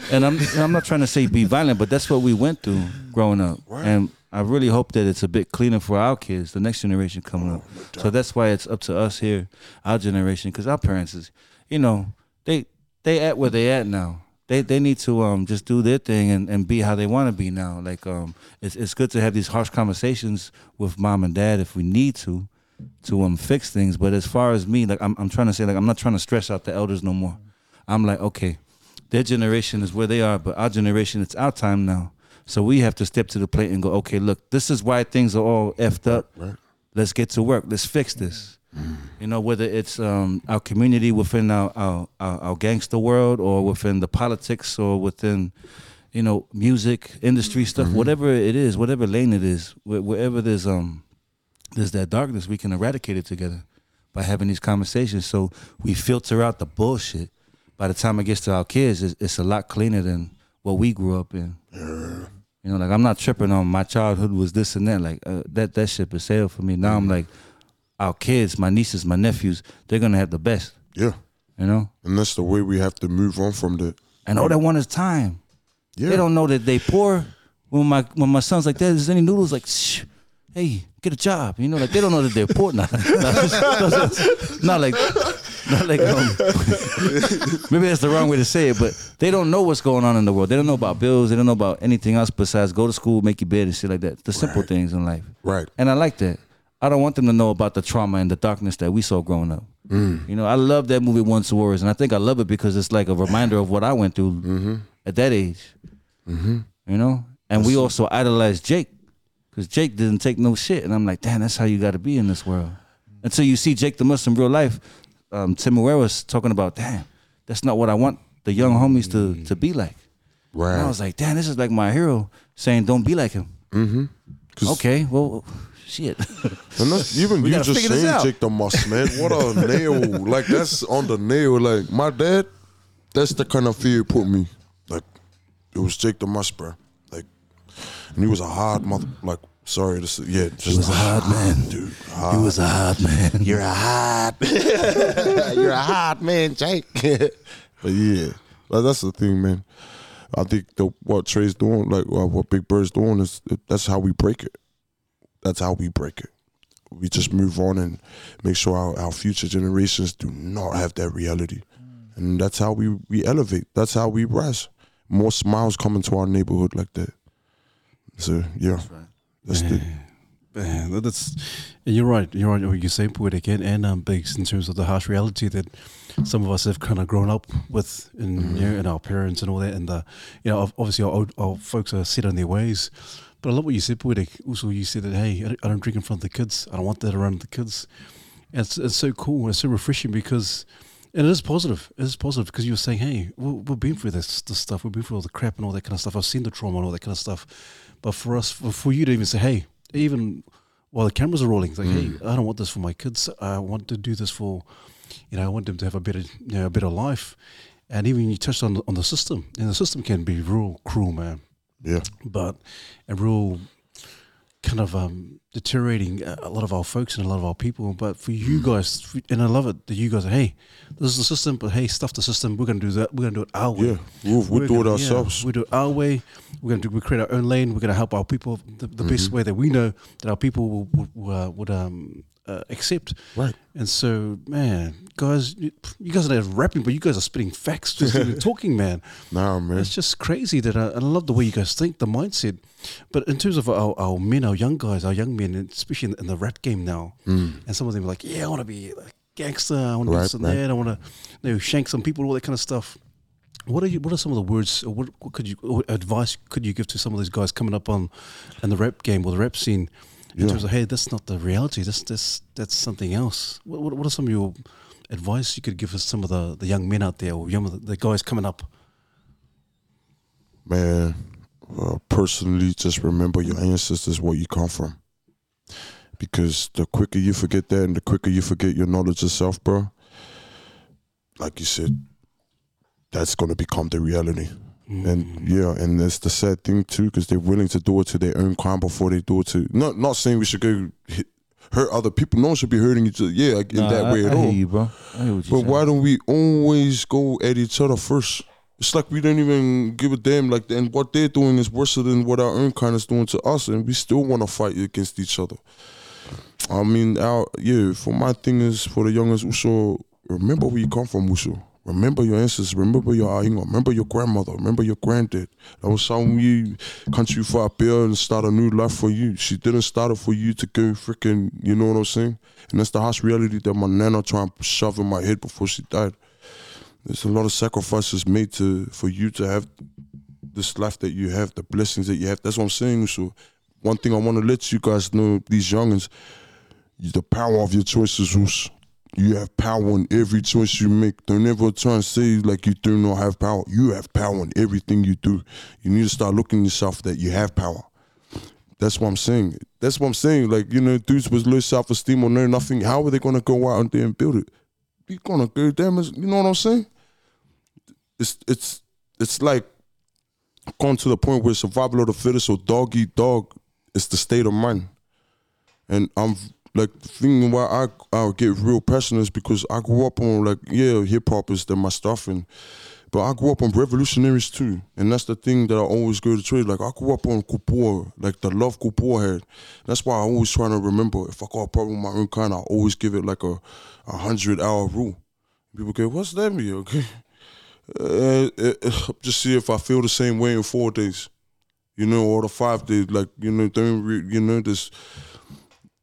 [laughs] And I'm I'm not trying to say be violent, but that's what we went through growing up. Right. And I really hope that it's a bit cleaner for our kids, the next generation coming up. So that's why it's up to us here, our generation, because our parents is, you know, they they at where they at now. They they need to um just do their thing and, and be how they want to be now. Like um, it's it's good to have these harsh conversations with mom and dad if we need to, to um fix things. But as far as me, like I'm I'm trying to say like I'm not trying to stress out the elders no more. I'm like okay, their generation is where they are, but our generation it's our time now. So we have to step to the plate and go, okay, look, this is why things are all effed up. Right. Let's get to work. Let's fix this. You know, whether it's um, our community within our, our, our, our gangster world or within the politics or within, you know, music industry stuff, whatever it is, whatever lane it is, wh- wherever there's um there's that darkness, we can eradicate it together by having these conversations. So we filter out the bullshit. By the time it gets to our kids, it's, it's a lot cleaner than what we grew up in. You know, like I'm not tripping on my childhood was this and that. Like uh, that that ship is sailed for me. Now I'm like, our kids, my nieces, my nephews, they're gonna have the best. Yeah. You know, And that's the way we have to move on from the. and all they want is time. Yeah. They don't know that they poor. When my when my son's like, "Dad, is there any noodles?" Like, Shh, hey, get a job. You know, like they don't know that they're poor. [laughs] Not, not, not like, not like. Um, [laughs] maybe that's the wrong way to say it, but they don't know what's going on in the world. They don't know about bills. They don't know about anything else besides go to school, make your bed, and shit like that. The simple things in life. Right. And I like that. I don't want them to know about the trauma and the darkness that we saw growing up. You know, I love that movie Once Warriors, and I think I love it because it's like a reminder of what I went through at that age. You know, and we also idolized Jake because Jake didn't take no shit, and I'm like, damn, that's how you got to be in this world. Until you see Jake the Muslim real life, um, Tim was talking about, damn, that's not what I want the young homies to to be like. Right. And I was like, damn, this is like my hero saying, don't be like him. Mm-hmm. Okay, well, shit. [laughs] And that's, even We you gotta just figure this saying out. Jake the Muss, man. What a [laughs] nail. Like, that's on the nail. Like, my dad, that's the kind of fear it put me. Like, it was Jake the Muss, bro. Like, and he was a hard mother. Like, sorry to say, yeah. Just was a hard man. dude. he was a hard man. You're a hard, [laughs] you're a hard man, Jake. but yeah, like, that's the thing, man. I think the what Trey's doing, like uh, what Big Bird's doing, is that's how we break it. That's how we break it. We just move on and make sure our, our future generations do not have that reality, and that's how we we elevate. That's how we rise. More smiles come into our neighborhood like that. So yeah, that's the Man, that- that's you're right. You're right. What you say, Poetik and and um, Biggs in terms of the harsh reality that some of us have kind of grown up with, in you know, and our parents and all that, and the you know obviously our, old, our folks are set on their ways. But I love what you said, Poetik. Also, you said that hey, I don't, drink in front of the kids. I don't want that around the kids. And it's it's so cool. It's so refreshing because. And it is positive. It is positive because you're saying, "Hey, we- we've been through this, this stuff. We've been through all the crap and all that kind of stuff. I've seen the trauma and all that kind of stuff." But for us, for, for you to even say, "Hey," even while the cameras are rolling, it's like, "Hey, mm. I don't want this for my kids. I want to do this for, you know, I want them to have a better, you know, a better life." And even you touched on on the system, and the system can be real cruel, man yeah. but a real kind of um, deteriorating a a lot of our folks and a lot of our people. But for you Mm. guys, and I love it that you guys are, hey, this is the system, but hey, stuff the system. We're gonna do that. We're gonna do it our way. Yeah, we'll, we'll do it gonna- yeah, ourselves. we do it our way. We're gonna do. We create our own lane. We're gonna help our people the, the best Mm-hmm. way that we know that our people will, would would, uh, would um, uh, accept. Right. And so, man, guys, you, you guys are not rapping, but you guys are spitting facts, just even [laughs] talking, man. Nah, man. It's just crazy that uh, I, I love the way you guys think, the mindset. But in terms of our, our men, our young guys, our young men, especially in, in the rap game now, hmm. and some of them are like, yeah, I want to be a gangster, I want to do Right, this and right. that, I want to you know, shank some people, all that kind of stuff. What are you? What are some of the words? Or what, what could you advice could you give to some of these guys coming up on in the rap game or the rap scene in Yeah. terms of hey, that's not the reality. That's that's that's something else. What, what, what are some of your advice you could give us some of the, the young men out there or young the guys coming up? Man, uh, personally, just remember your ancestors, where you come from. Because the quicker you forget that and the quicker you forget your knowledge of self, bro, like you said, that's going to become the reality. Mm. And yeah, and that's the sad thing too, because they're willing to do it to their own crime before they do it to. Not not saying we should go hit, hurt other people. No one should be hurting each other. Yeah, in Nah, that I, way at I all. you, bro. I hear what But why don't we always go at each other first? It's like we don't even give a damn. Like, and what they're doing is worse than what our own kind is doing to us, and we still want to fight against each other. I mean, our yeah. For my thing is for the youngest, also remember where you come from, Uso. Remember your ancestors. Remember your ainga. Remember your grandmother. Remember your granddad. That was someone you country for up here and start a new life for you. She didn't start it for you to go freaking. You know what I'm saying? And that's the harsh reality that my nana tried to shove in my head before she died. There's a lot of sacrifices made to for you to have this life that you have, the blessings that you have. That's what I'm saying. So, one thing I want to let you guys know, these youngins, the power of your choices. You have power in every choice you make. Don't ever try and say like you do not have power. You have power in everything you do. You need to start looking yourself that you have power. That's what I'm saying. That's what I'm saying. Like, you know, dudes with low self esteem or no nothing, how are they gonna go out and there and build it? You're gonna go damn you know what I'm saying? It's it's it's like gone to the point where survival of the fittest or dog eat dog is the state of mind. And I'm like the thing why I I get real passionate is because I grew up on like yeah hip hop is the my stuff and but I grew up on revolutionaries too. And that's the thing that I always go to trade. Like I grew up on Tupac like the love Tupac had. That's why I always trying to remember if I got a problem with my own kind I always give it like a a hundred hour rule. People go what's that mean? Okay [laughs] uh, uh, just see if I feel the same way in four days. You know or the five days like you know don't re, you know this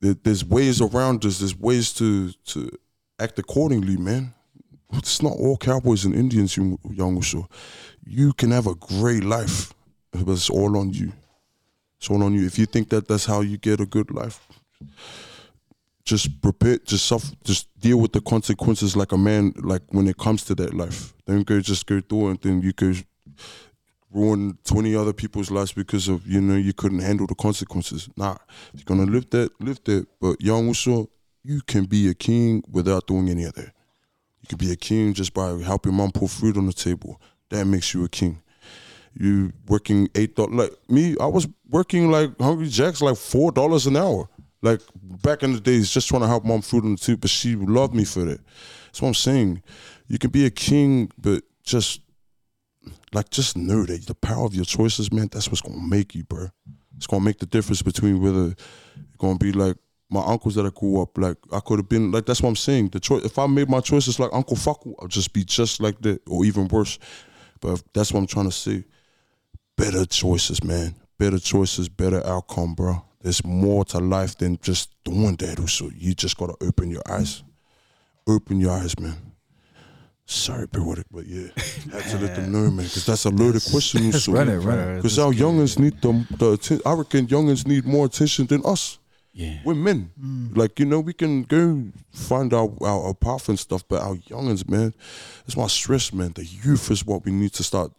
there's ways around us. There's ways to to act accordingly, man. It's not all cowboys and Indians, Uso. You can have a great life, but it's all on you. It's all on you. If you think that that's how you get a good life, just prepare. Just suffer, Just deal with the consequences like a man. Like when it comes to that life, don't go just go through it and then you go ruin 20 other people's lives because of you know you couldn't handle the consequences. Nah you're gonna live that live that. But young Uso, you can be a king without doing any of that. You can be a king just by helping mom put food on the table. That makes you a king. You working eight dollars like me i was working like Hungry Jack's like four dollars an hour. Like back in the days just trying to help mom food on the table but she loved me for that. That's what i'm saying. You can be a king but just like just know that the power of your choices, man, that's what's gonna make you, bro. It's gonna make the difference between whether you're gonna be like my uncles that I grew up, like I could have been like that's what I'm saying. The choice if I made my choices like Uncle Faku, I'll just be just like that, or even worse. But that's what I'm trying to say. Better choices, man. Better choices, better outcome, bro. There's more to life than just doing that. So you just gotta open your eyes. Open your eyes, man. Sorry, Poetik, but yeah, [laughs] had to let them know, man, because that's a loaded question. [laughs] So, run it, run it. Because our youngins need the, the atten- I reckon youngins need more attention than us. Yeah. We're men. Mm. Like, you know, we can go find our, our, our path and stuff, but our youngins, man, that's my stress, man. The youth is what we need to start,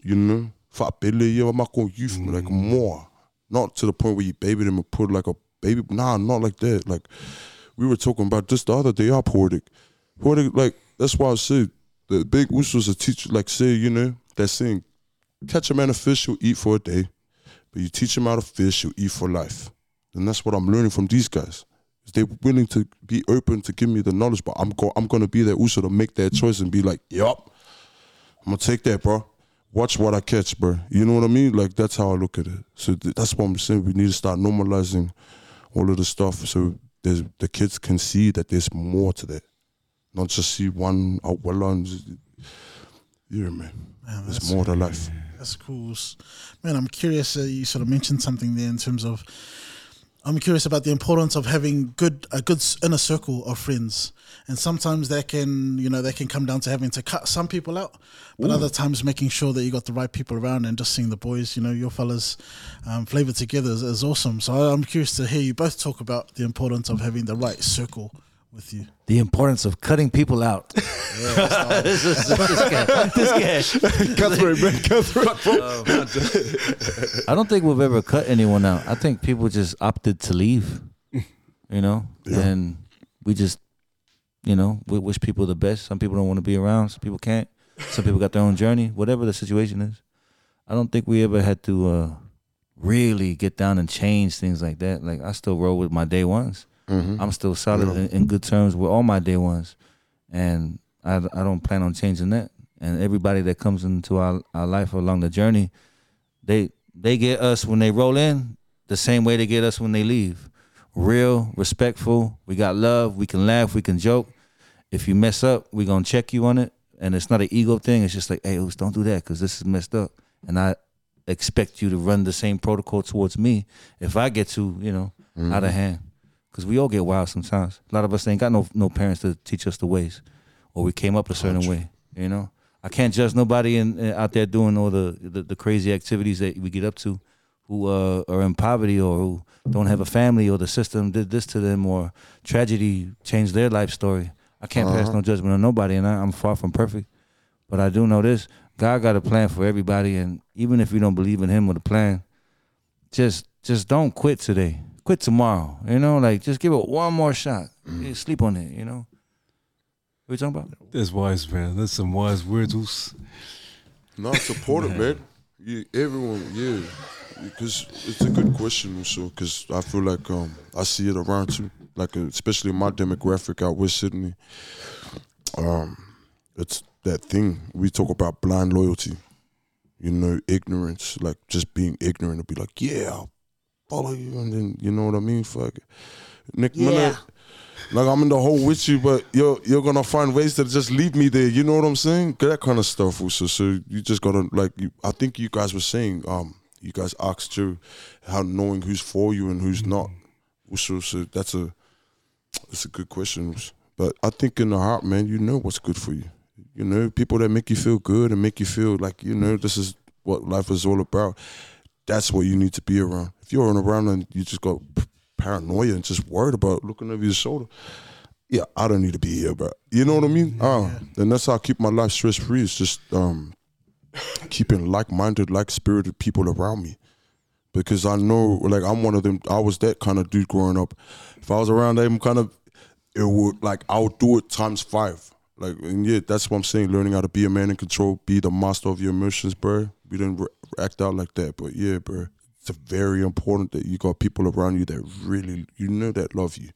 you know, Fa'apele, yeah, I'm not going youth, like more. Not to the point where you baby them and put like a baby. Nah, not like that. Like, we were talking about this the other day, our Poetik. Poetik, like, that's why I said the big Usos a teacher, like, say, you know, that saying, catch a man a fish, he'll eat for a day. But you teach him how to fish, he'll eat for life. And that's what I'm learning from these guys. They're willing to be open to give me the knowledge, but I'm go- I'm gonna be that Uso to make that choice and be like, yup, I'm gonna take that, bro. Watch what I catch, bro. You know what I mean? Like that's how I look at it. So th- that's what I'm saying. We need to start normalizing all of the stuff so the kids can see that there's more to that, not just see one out well and just- yeah, man. Man, There's more to life. That's cool. Man, I'm curious. Uh, you sort of mentioned something there in terms of. I'm curious about the importance of having good a good inner circle of friends, and sometimes that can you know that can come down to having to cut some people out, but other times making sure that you got the right people around and just seeing the boys, you know, your fellas, um, flavor together is, is awesome. So I'm curious to hear you both talk about the importance of having the right circle with you. The importance of cutting people out. this, is, this guy. This guy. Cutthroat, man, cutthroat. I don't think we've ever cut anyone out. I think people just opted to leave. You know, and we just, you know, we wish people the best. Some people don't want to be around. Some people can't. Some people got their own journey. Whatever the situation is, I don't think we ever had to uh, really get down and change things like that. Like I still roll with my day ones. Mm-hmm. I'm still solid in, in good terms with all my day ones, and I, I don't plan on changing that. And everybody that comes into our, our life along the journey, they they get us when they roll in the same way they get us when they leave. Real, respectful. We got love. We can laugh. We can joke. If you mess up, we gonna check you on it, and it's not an ego thing. It's just like, hey, don't do that because this is messed up, and I expect you to run the same protocol towards me if I get too, you know, mm-hmm. out of hand. Because we all get wild sometimes. A lot of us ain't got no no parents to teach us the ways, or we came up a certain way. You know, I can't judge nobody in, in- out there doing all the, the the crazy activities that we get up to, who uh, are in poverty or who don't have a family or the system did this to them or tragedy changed their life story. I can't pass no judgment on nobody, and I, I'm far from perfect. But I do know this: God got a plan for everybody, and even if you don't believe in Him with a plan, just just don't quit today. Quit tomorrow. You know, like just give it one more shot. Yeah, sleep on it. You know. What you talking about? That's wise, man. That's some wise words. Oos. No, support it, man. Yeah, everyone, yeah, because it's a good question also. Because I feel like um, I see it around too, like uh, especially my demographic out West Sydney. Um, it's that thing we talk about blind loyalty. You know, ignorance, like just being ignorant to be like, yeah, I'll follow you, and then you know what I mean. Fuck, it. Nick Minute. Like I'm in the hole with you, but you're you're gonna find ways to just leave me there. You know what I'm saying? That kind of stuff. Also, so you just gotta like. You, I think you guys were saying. Um, you guys asked too, how knowing who's for you and who's not. Also, so that's a that's a good question. But I think in the heart, man, you know what's good for you. You know, people that make you feel good and make you feel like you know this is what life is all about. That's what you need to be around. If you're around and you just got paranoia and just worried about looking over your shoulder, yeah, I don't need to be here, bro. You know what I mean? Uh, and that's how I keep my life stress free. It's just um, keeping like-minded, like-spirited people around me. Because I know, like, I'm one of them. I was that kind of dude growing up. If I was around them, kind of, it would like I would do it times five. Like, and yeah, that's what I'm saying. Learning how to be a man in control, be the master of your emotions, bro. We didn't re- act out like that, but yeah, bro. It's very important that you got people around you that really, you know, that love you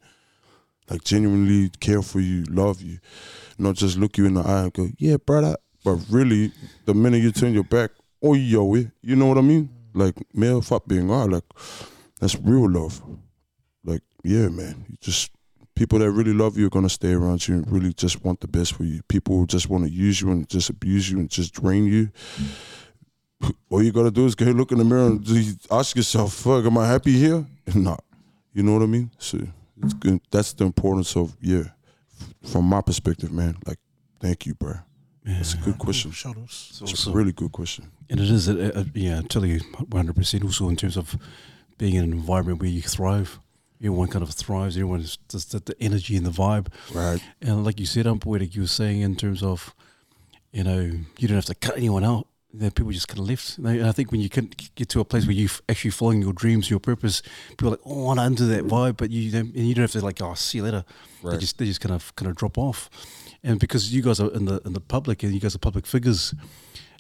like genuinely care for you, love you, not just look you in the eye and go, yeah, brother. But really, the minute you turn your back, oh yo, eh, you know what I mean? Like male fuck being all like that's real love. Like yeah, man, you just people that really love you are gonna stay around you and really just want the best for you. People who just want to use you and just abuse you and just drain you. All you gotta do is go look in the mirror and ask yourself, "Fuck, am I happy here?" [laughs] Not. You know what I mean? So it's good. That's the importance of yeah. From my perspective, man. Like, thank you, bro. That's a good question. Shadows. It's It's a really good question. And it is, uh, uh, yeah, totally 100% also in terms of being in an environment where you thrive. Everyone kind of thrives. Everyone is just the, the energy and the vibe. Right. And like you said, um, Poetik, you were saying in terms of, you know, you don't have to cut anyone out. That people just kind of left. And I- think when you can get to a place where you are actually following your dreams, your purpose, people are like, oh, I want to into that vibe, but you don't, and you don't have to like, oh, see you later. They just they just kind of kind of drop off. And because you guys are in the in the public and you guys are public figures,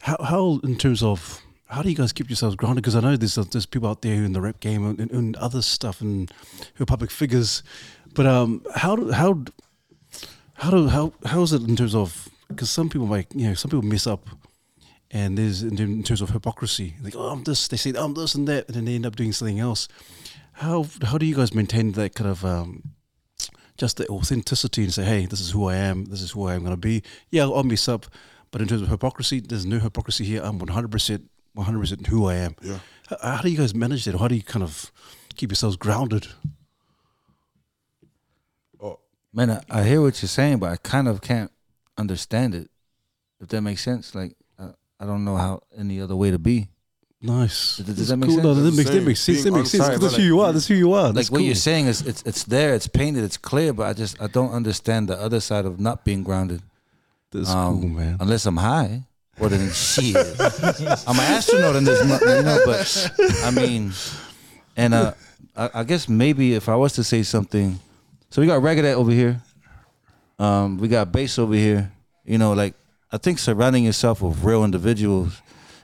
how how in terms of how do you guys keep yourselves grounded? Because I know there's there's people out there who in the rap game and, and other stuff and who are public figures, but um, how do how how do how how is it in terms of because some people make you know some people mess up, and there's in, terms of hypocrisy like oh I'm this they say I'm this and that and then they end up doing something else. How how do you guys maintain that kind of um, just the authenticity and say hey this is who I am this is who I am going to be yeah I'll mess up, but in terms of hypocrisy there's no hypocrisy here I'm 100 percent 100 percent who I am. Yeah. How, how do you guys manage that? How do you kind of keep yourselves grounded? Oh, Man, I, I hear what you're saying, but I kind of can't understand it. If that makes sense, like I, I don't know how any other way to be. Nice. Does- does that make cool. No, sense? that makes that makes sense. That makes sense. unsorry, 'cause That's who you are. That's who you are. Like That's what you're saying is it's it's there, it's painted, it's clear, but I just I don't understand the other side of not being grounded. That's Um, cool, man. Unless I'm high. Well then shit. [laughs] I'm an astronaut in this month, you know, but I mean and uh I, I guess maybe if I was to say something so we got Ragged over here. Um, we got bass over here. You know, like I think surrounding yourself with real individuals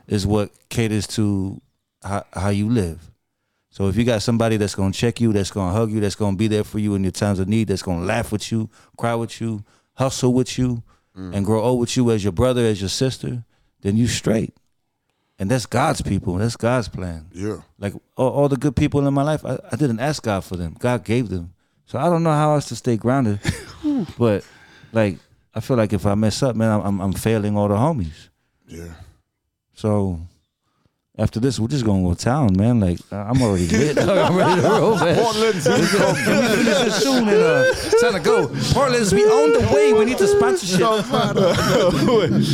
is what caters to how, how you live. So if you got somebody that's gonna check you, that's gonna hug you, that's gonna be there for you in your times of need, that's gonna laugh with you, cry with you, hustle with you, mm. and grow old with you as your brother, as your sister, then you straight. And that's God's people. That's God's plan. yeah. Like all, all the good people in my life, I, I didn't ask God for them. God gave them. So I don't know how else to stay grounded. [laughs] but like I feel like if I mess up, man, I'm I'm, I'm failing all the homies. Yeah. So after this, we're just going to go town, man. Like I'm already lit. I'm ready to roll, man. Portland's Let me finish this soon and uh, time to go. Portland's we on the way. We need the sponsorship.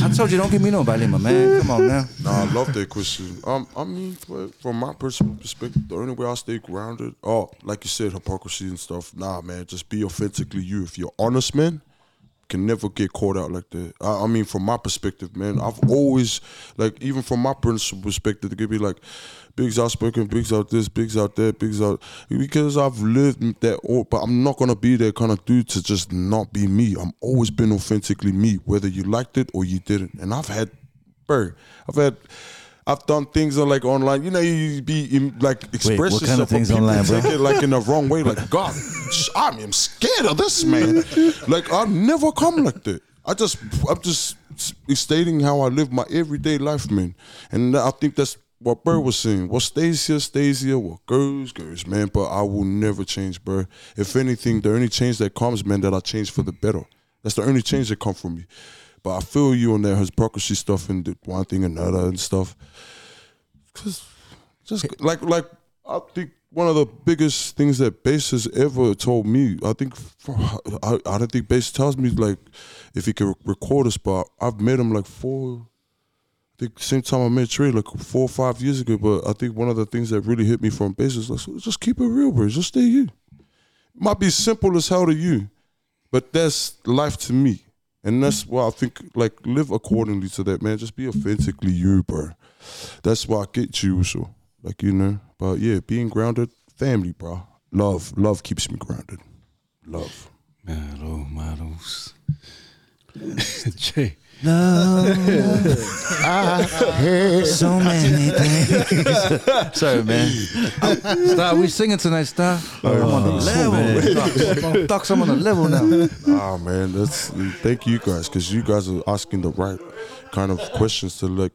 I told you, don't give me no my man. Come on now. Nah, I love that question. Um, I mean, from my personal perspective, the only way I stay grounded, oh, like you said, hypocrisy and stuff. Nah, man, just be authentically you. If you're honest, man, can never get caught out like that. I, I mean, from my perspective, man, I've always like, even from my personal perspective, it could be like, Biggs outspoken, Biggs out this, Biggs out that, Biggs out because I've lived that. All, but I'm not gonna be that kind of dude to just not be me. I'm always been authentically me, whether you liked it or you didn't. And I've had, bro, I've had. I've done things on like online. You know, you be in, like express what kind yourself, of but things online, bro? Take it like in the wrong way. Like [laughs] God, I am scared of this man. Like I've never come like that. I just, I'm just stating how I live my everyday life, man. And I think that's what Bird was saying. What stays here, stays here. What goes, goes, man. But I will never change, bro. If anything, the only change that comes, man, that I change for the better. That's the only change that come from me. But I feel you on that hypocrisy stuff and one thing and another and stuff. Cause just like like I think one of the biggest things that Bass has ever told me, I think I, I don't think Bass tells me like if he can record us, but I've met him like four I think same time I met Trey, like four or five years ago. But I think one of the things that really hit me from Bass is like, just keep it real, bro. Just stay you. Might be simple as hell to you, but that's life to me. And that's why I think like live accordingly to that, man. Just be authentically you, bro. That's why I get you, so like you know. But yeah, being grounded, family, bro. Love, love keeps me grounded. Love. Malo, malos. [laughs] Jay. [laughs] So many things. Sorry, man. Star, we singing tonight, Star. I'm on the level. Talk, I'm on the level now. [laughs] Ah man, that's thank you guys because you guys are asking the right kind of questions to like,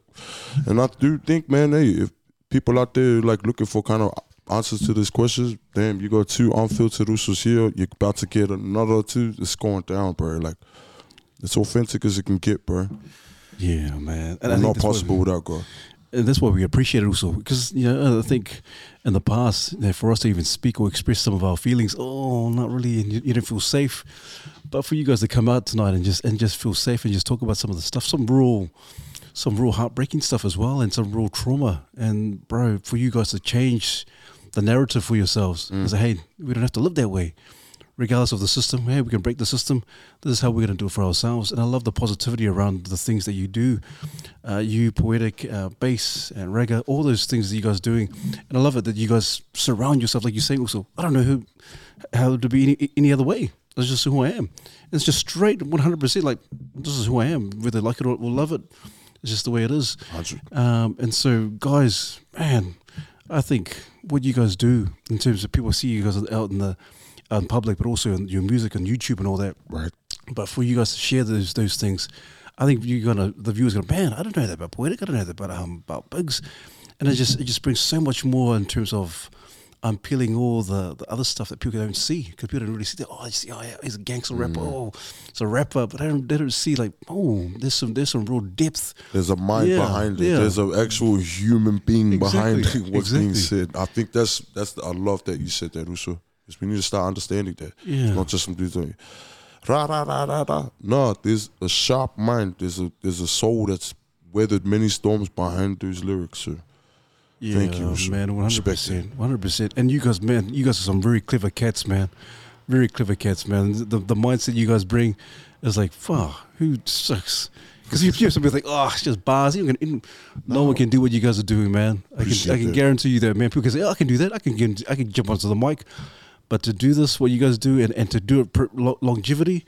and I do think, man, hey, if people out there like looking for kind of answers to these questions, damn, you got two unfiltered usos here, you're about to get another two. It's going down, bro. Like, it's authentic as it can get, bro. Yeah, man. And And not possible without God. and that's what we appreciate it also because you know I think in the past for us to even speak or express some of our feelings, oh, not really, and you, you don't feel safe. But for you guys to come out tonight and just and just feel safe and just talk about some of the stuff, some real, some real heartbreaking stuff as well, and some real trauma. And bro, for you guys to change the narrative for yourselves and mm. say, hey, we don't have to live that way. Regardless of the system, hey, we can break the system. This is how we're going to do it for ourselves. And I love the positivity around the things that you do uh, you Poetik uh, bass and reggae, all those things that you guys are doing, and I love it that you guys surround yourself like you say. Also, I don't know who, how to be any, any other way. That's just who I am. It's just straight, one hundred percent. Like this is who I am. Whether like it or, or love it, it's just the way it is. Um, and so, guys, man, I think what you guys do in terms of people see you guys out in the in public, but also in your music on YouTube and all that. Right. But for you guys to share those those things, I think you're gonna the viewers gonna man, I don't know that about Poetik, I don't know that about um about Biggs, and it just it just brings so much more in terms of um peeling all the, the other stuff that people don't see because people don't really see that. Oh, I see, oh yeah, he's a gangster rapper. Oh, it's a rapper, but they don't they don't see like oh, there's some there's some real depth. There's a mind Yeah, behind it. yeah. There's an actual human being behind Exactly, [laughs] what's being said. I think that's that's I love that you said that, Uso. Because we need to start understanding that. Yeah. It's not just some dudes doing ra ra ra ra ra. No, there's a sharp mind. There's a there's a soul that's weathered many storms behind those lyrics. So Yeah, Thank you, sir. man. One hundred percent, one hundred percent. And you guys, man, you guys are some very clever cats, man. Very clever cats, man. The the mindset you guys bring is like, fuck, who sucks? Because you hear somebody like, oh, it's just bars. You can, no. one can do what you guys are doing, man. I can, I can that. guarantee you that, man. People can say, oh, I can do that. I can, get, I can jump onto the mic, but to do this, what you guys do, and, and to do it per, lo- longevity,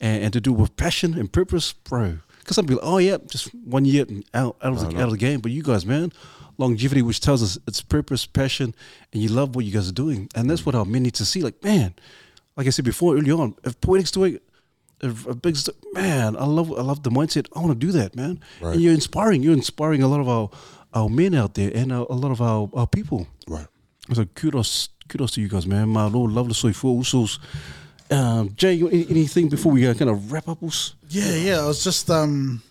and, and to do it with passion and purpose, bro. Because some people, oh yeah, just one year and out, out of the, out of the game. But you guys, man, longevity, which tells us it's purpose, passion, and you love what you guys are doing, and that's mm. what our men need to see. Like, man, like I said before, early on, if Poetik's doing, if a big st- man, I love, I love the mindset. I want to do that, man. Right. And you're inspiring. You're inspiring a lot of our our men out there and a, a lot of our, our people. right. So kudos, kudos to you guys, man. My Lord, love the soy for usos. Um, Jay, anything before we uh, kind of wrap up? Us? Yeah, yeah. I was just um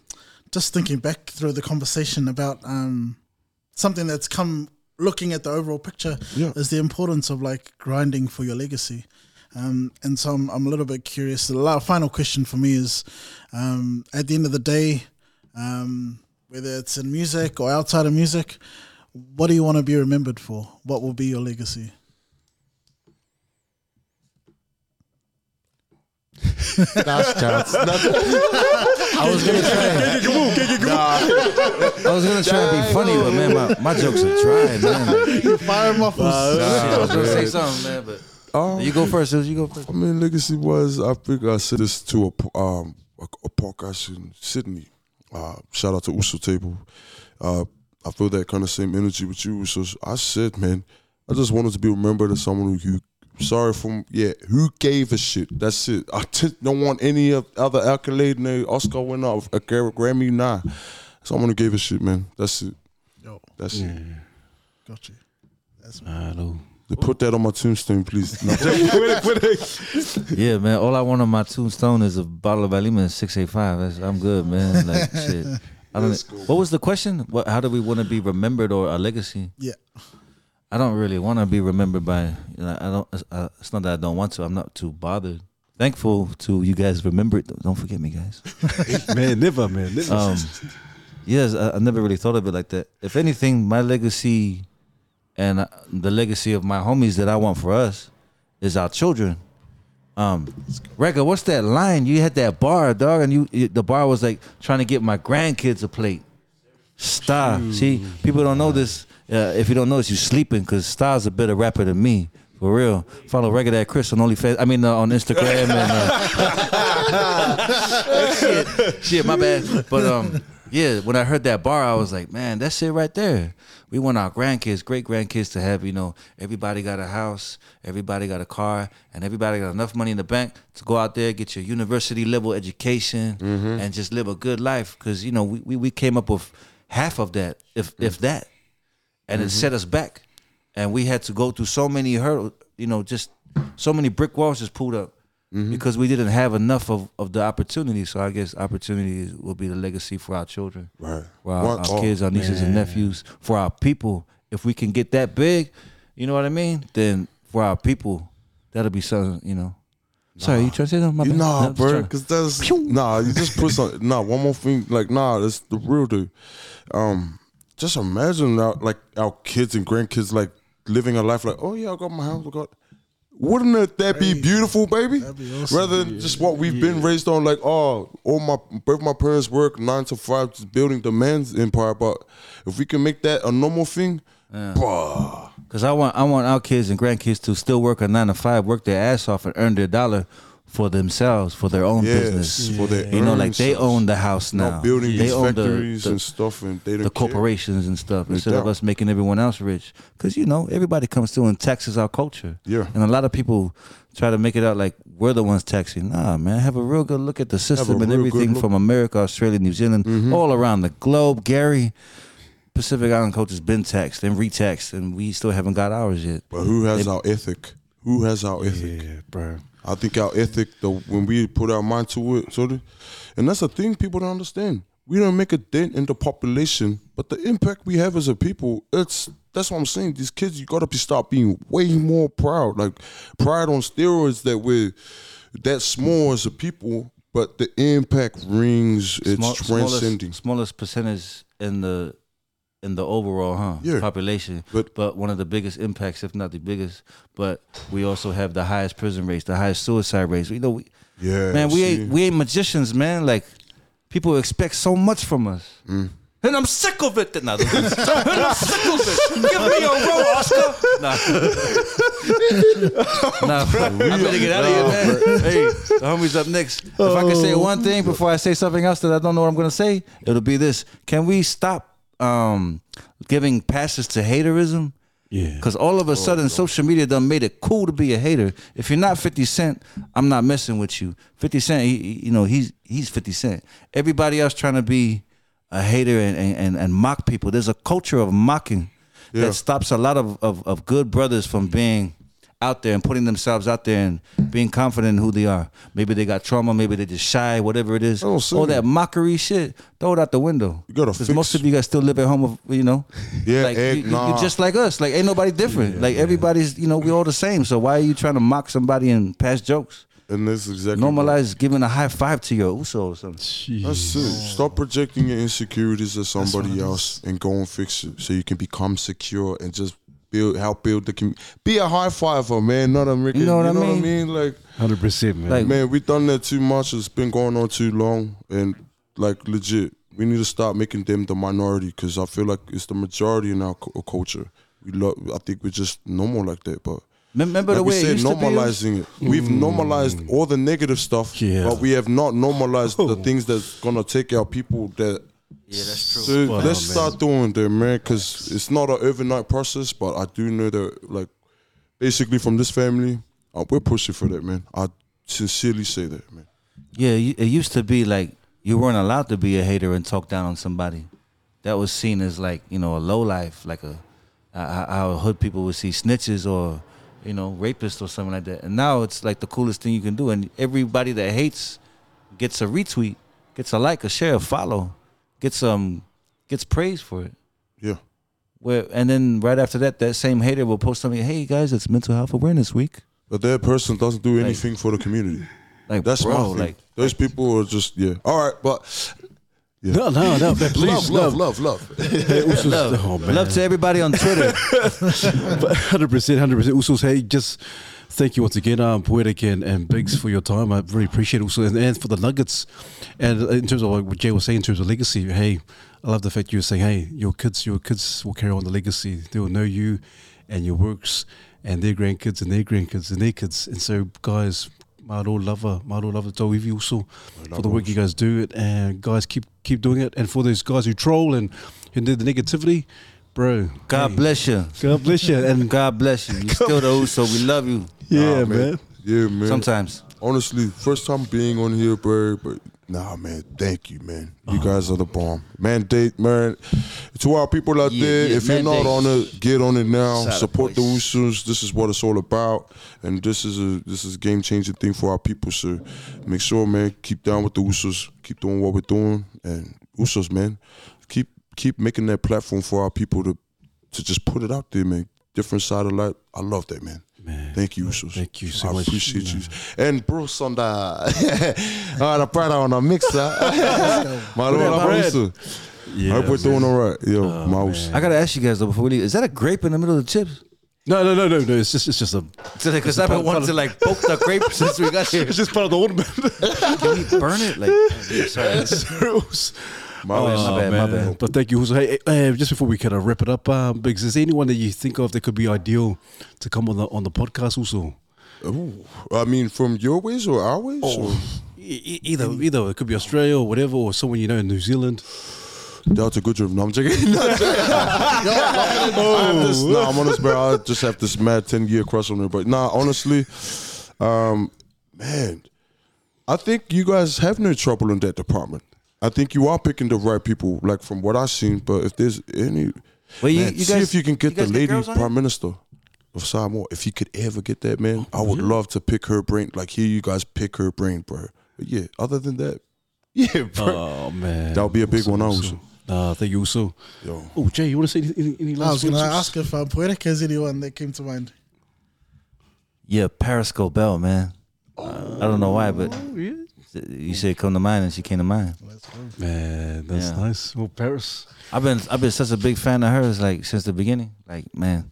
just thinking back through the conversation about um something that's come looking at the overall picture Yeah. is the importance of like grinding for your legacy. Um, and so I'm, I'm a little bit curious. The final question for me is um, at the end of the day, um, whether it's in music or outside of music, what do you want to be remembered for? What will be your legacy? Last chance. [laughs] I was gonna try. I was gonna try and be funny, but man, my, my jokes are trying, man. Fire him off. Shit, I was gonna say something, man, but Um, you go first. You go first. I mean, legacy was. I think I said this to a um a, a podcast in Sydney. Uh, shout out to Uso Table. Uh, I feel that kind of same energy with you. So I said, man, I just wanted to be remembered as someone who. Sorry from yeah, who gave a shit? That's it. I don't want any of other accolade, no Oscar winner, of a Gra- Grammy, nah. Someone who gave a shit, man. That's it. Yo, That's it. got you. That's I know. They Put that on my tombstone, please. [laughs] [laughs] No. Yeah, man. All I want on my tombstone is a bottle of Vailima and six eight five. That's I'm good, man. Like [laughs] shit. I don't. What was the question? What? How do we want to be remembered or a legacy? yeah. I don't really want to be remembered by. You know, I don't. Uh, it's not that I don't want to. I'm not too bothered. Thankful to you guys remember it. Don't forget me, guys. [laughs] man, never, man, never. Um, yes, I, I never really thought of it like that. If anything, my legacy and uh, the legacy of my homies that I want for us is our children. Um, Rega, what's that line? You had that bar, dog, and you, you the bar was like trying to get my grandkids a plate. Stop. see, people don't know this. Uh, if you don't notice, you're sleeping because Styles a better rapper than me. For real, follow Regular at Chris on OnlyFans. I mean uh, on Instagram and uh, [laughs] shit, shit, my bad. But um, yeah, when I heard that bar, I was like, man, that's it right there. We want our grandkids, great grandkids, to have you know everybody got a house, everybody got a car, and everybody got enough money in the bank to go out there get your university level education and just live a good life. Because you know we, we we came up with half of that, if if that, and it set us back, and we had to go through so many hurdles, you know, just so many brick walls just pulled up because we didn't have enough of, of the opportunity. So I guess opportunity will be the legacy for our children, Right. for our, our kids, our nieces and nephews, for our people. If we can get that big, you know what I mean? Then for our people, that'll be something, you know. Sorry, you trying to say something? My. No, Nah, I'm bro, because that's nah. You just put some nah. One more thing, like nah, that's the real dude. Um, just imagine now, like our kids and grandkids, like living a life like, oh yeah, I got my house, I got. Wouldn't it that be beautiful, baby? That'd be awesome. Rather than just what we've been raised on, like oh, all my both my parents work nine to five, just building the man's empire. But if we can make that a normal thing, bah, Cause I want I want our kids and grandkids to still work a nine to five, work their ass off, and earn their dollar for themselves, for their own yes, business. for their You know, like they own the house now. building they own the, factories the, and stuff, and they the care. corporations and stuff instead of us making everyone else rich. Because you know, everybody comes through and taxes our culture. Yeah. and a lot of people try to make it out like we're the ones taxing. Nah, man, have a real good look at the system and everything from America, Australia, New Zealand, mm-hmm. all around the globe. Gary. Pacific Island culture's been taxed and retaxed, and we still haven't got ours yet. But who has our ethic? Who has our ethic? yeah, bro. I think our ethic, the when we put our mind to it, so the, and that's the thing people don't understand. We don't make a dent in the population, but the impact we have as a people, it's that's what I'm saying. These kids, you gotta be start being way more proud, like pride on steroids that we're that small as a people, but the impact rings. It's Small- transcending. Smallest, smallest percentage in the in the overall, huh? Yeah. Population, But- but one of the biggest impacts, if not the biggest. But we also have the highest prison rates, the highest suicide rates. You know, we, Yeah, man, we see. ain't we ain't magicians, man. Like people expect so much from us. Mm. And I'm sick of it. Nah, [laughs] and I'm sick of it. Give me a roll, Oscar. Nah, [laughs] nah, I better get out of here, man. Hey, the homie's up next. If I can say one thing before I say something else that I don't know what I'm gonna say, it'll be this: Can we stop um, giving passes to haterism? Yeah. Because all of a sudden, social media done made it cool to be a hater. If you're not 50 Cent, I'm not messing with you. 50 Cent, he, you know, he's he's 50 Cent. Everybody else trying to be a hater and, and, and, and mock people. There's a culture of mocking Yeah. that stops a lot of, of, of good brothers from being out there and putting themselves out there and being confident in who they are. Maybe they got trauma, maybe they're just shy, whatever it is. All that mockery shit, throw it out the window. You gotta Because fix- most of you guys still live at home, of, you know. [laughs] Yeah, like eh, you, nah. you're just like us. Like ain't nobody different. like everybody's, you know, we all the same. So why are you trying to mock somebody and pass jokes? And that's exactly Normalize giving a high five to your Uso or something. That's it. Stop projecting your insecurities at somebody else and go and fix it so you can become secure and just build help build the community. Be a high fiver, man, not a Ricky. You know what I what I mean? mean? Like Hundred percent, man. Like- man, we've done that too much. It's been going on too long, and like legit, we need to start making them the minority because I feel like it's the majority in our cu- culture. We love. I think we're just normal like that, but. Remember Like the we way it said, used to be? normalizing it. We've mm. normalized all the negative stuff, Yeah. but we have not normalized the oh. things that's gonna take our people that Yeah, that's true. so Wow, let's man. start doing that, man, because it's not an overnight process. But I do know that, like, basically from this family, uh, we're pushing for that, man. I sincerely say that, man. Yeah, you- it used to be like you weren't allowed to be a hater and talk down on somebody. That was seen as like you know a low life, like a uh, how hood people would see snitches or you know rapists or something like that. And now it's like the coolest thing you can do. And everybody that hates gets a retweet, gets a like, a share, a follow, gets um gets praise for it. Yeah, Where and then right after that, that same hater will post something. Hey guys, it's Mental Health Awareness Week. but that person doesn't do anything for the community. Like That's bro, my thing. like Those people are just yeah. All right, but no, no, no, man, please, love, love, love, love. love, Oh, man. love to everybody on Twitter. [laughs] Hundred percent, hundred percent. Usos, hey, just thank you once again, um, Poetik and, and Biggs for your time. I really appreciate it also, and, and for the nuggets. And in terms of what Jay was saying, in terms of legacy, hey, I love the fact you were saying, hey, your kids, your kids will carry on the legacy. They will know you and your works, and their grandkids and their grandkids and their kids. And so, guys. Maro lover, Maro lover, tau iwi also for the work you guys do it, and guys keep keep doing it. And for those guys who troll and who do the negativity, bro, God hey, bless you. God bless you, and God bless you. You [laughs] still the Uso. We love you. Yeah, Nah, man. Yeah, man. Sometimes. Honestly, first time being on here, bro. But nah, man, thank you, man. You Oh. guys are the bomb. Mandate, man. To our people out Yeah, there, yeah, if you're not on it, get on it now. Shout Support the boys. Usos. This is what it's all about, and this is a this is a game changing thing for our people. So make sure, man, keep down with the Usos. Keep doing what we're doing, and Usos, man, keep keep making that platform for our people to to just put it out there, man. Different side of life. I love that, man. Man, Thank you, Usos. thank you so I much. appreciate you. And Bruce [laughs] on [laughs] the on the part on the mixer. My What Lord, up, I'm Brad? Uso. Yeah, I hope we're doing all right. Yo, Oh, mouse. I gotta ask you guys though before we leave. Is that a grape in the middle of the chips? No, no, no, no, no. It's just, it's just a. Because I've been wanting to like poke the grape [laughs] since we got here. It's just part of the ornament. Can we burn it? Like, oh, sorry. My Oh, bad. my bad, my bad. But thank you. Hey, hey, just before we kind of wrap it up, um, Biggs, is there anyone that you think of that could be ideal to come on the on the podcast also? Ooh. I mean, from your ways or our ways? or- E- either, either it could be Australia or whatever, or someone you know in New Zealand. No, I'm joking. [laughs] No, I'm joking. [laughs] I this, nah, I'm honest, bro. I just have this mad 10 year crush on her. But nah, honestly, um, man, I think you guys have no trouble in that department. I think you are picking the right people, like from what I've seen. But if there's any, Well, you, man, you see guys, if you can get you the lady girls on prime here? minister of Samoa. If you could ever get that, man, I would love to pick her brain. Like hear you guys pick her brain, bro. But yeah, other than that, [laughs] yeah, bro. Oh man, That would be a big Awesome, one awesome. also. Uh, thank you also. Yo. Oh, Jay, you want to say any, any, any I was going to ask if uh, Poetik has anyone that came to mind. Yeah, Parris Goebel, man. I don't know why, but Oh, yeah. You said come to mind, and she came to mind. Man, that's Yeah. nice. Well, Parris. I've been I've been such a big fan of hers like since the beginning. Like man,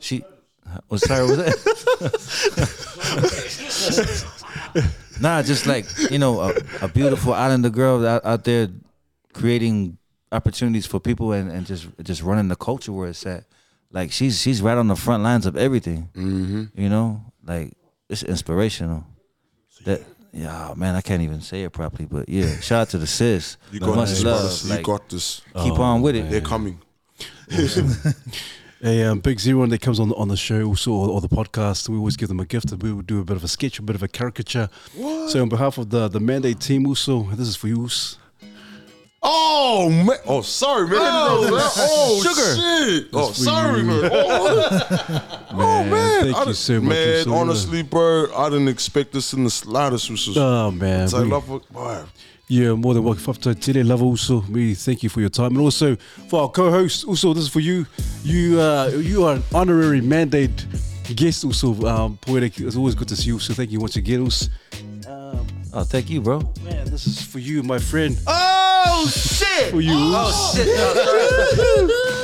she was sorry was that? nah, just like you know a, a beautiful islander girl out, out there creating opportunities for people and, and just just running the culture where it's at. Like she's she's right on the front lines of everything. Mm-hmm. You know, like it's inspirational. That yeah, man, I can't even say it properly, but yeah, [laughs] shout out to the sis. You got Much this, love. Like, you got this. keep Oh, on with it. They're coming. A [laughs] um, big zero that comes on on the show also or, or the podcast. We always give them a gift, and we would do a bit of a sketch, a bit of a caricature. So on behalf of the the mandate team, also this is for you. Oh man! Oh, sorry, man. Oh, oh sugar. shit! Oh, sorry, you. man. Oh, [laughs] oh, man! thank I you so much, Man, honestly, bro, I didn't expect this in the slightest. Was- Oh man, I we- love it. Yeah, more than welcome. Fa'afetai tele lava also, me thank you for your time. And also for our co-host, also this is for you. You uh, you are an honorary mandate guest also, um, Poetik. It's always good to see you. So thank you once again. Also, Oh, thank you, bro. man, this is for you, my friend. Oh shit! For you. Oh shit! [laughs]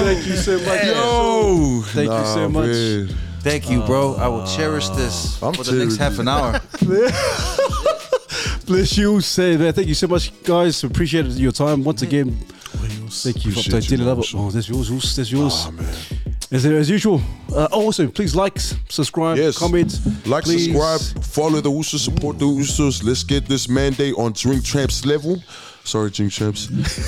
Thank you so much. Yo, Thank you so much. man. Thank you, bro. I will cherish this I'm for the next half an hour. [laughs] Bless you. Say that. Thank you so much, guys. Appreciate your time once again. Thank you. Appreciate Fa'afetai you, Tele Lava. also. Oh, that's yours. That's yours. Ah, man. As, as usual. Uh, also, please like, subscribe, Yes. comment. Like, please. subscribe, follow the Usos, support the Usos. Let's get this mandate on Drink Champs level. Sorry, Drink Champs,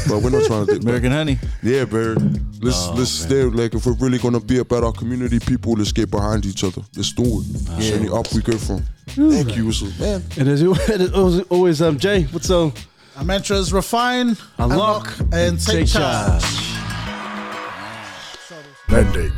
but we're not trying to. Do, American Honey. Yeah, bro. Let's let's stay like if we're really gonna be about our community people, let's get behind each other. Let's do it. Yeah. Any up we go from. Thank you, Usos. Man. And as [laughs] always, always um, Jay, what's up? Our mantra is refine, Unlock, unlock, and take, take charge. charge. Mandate.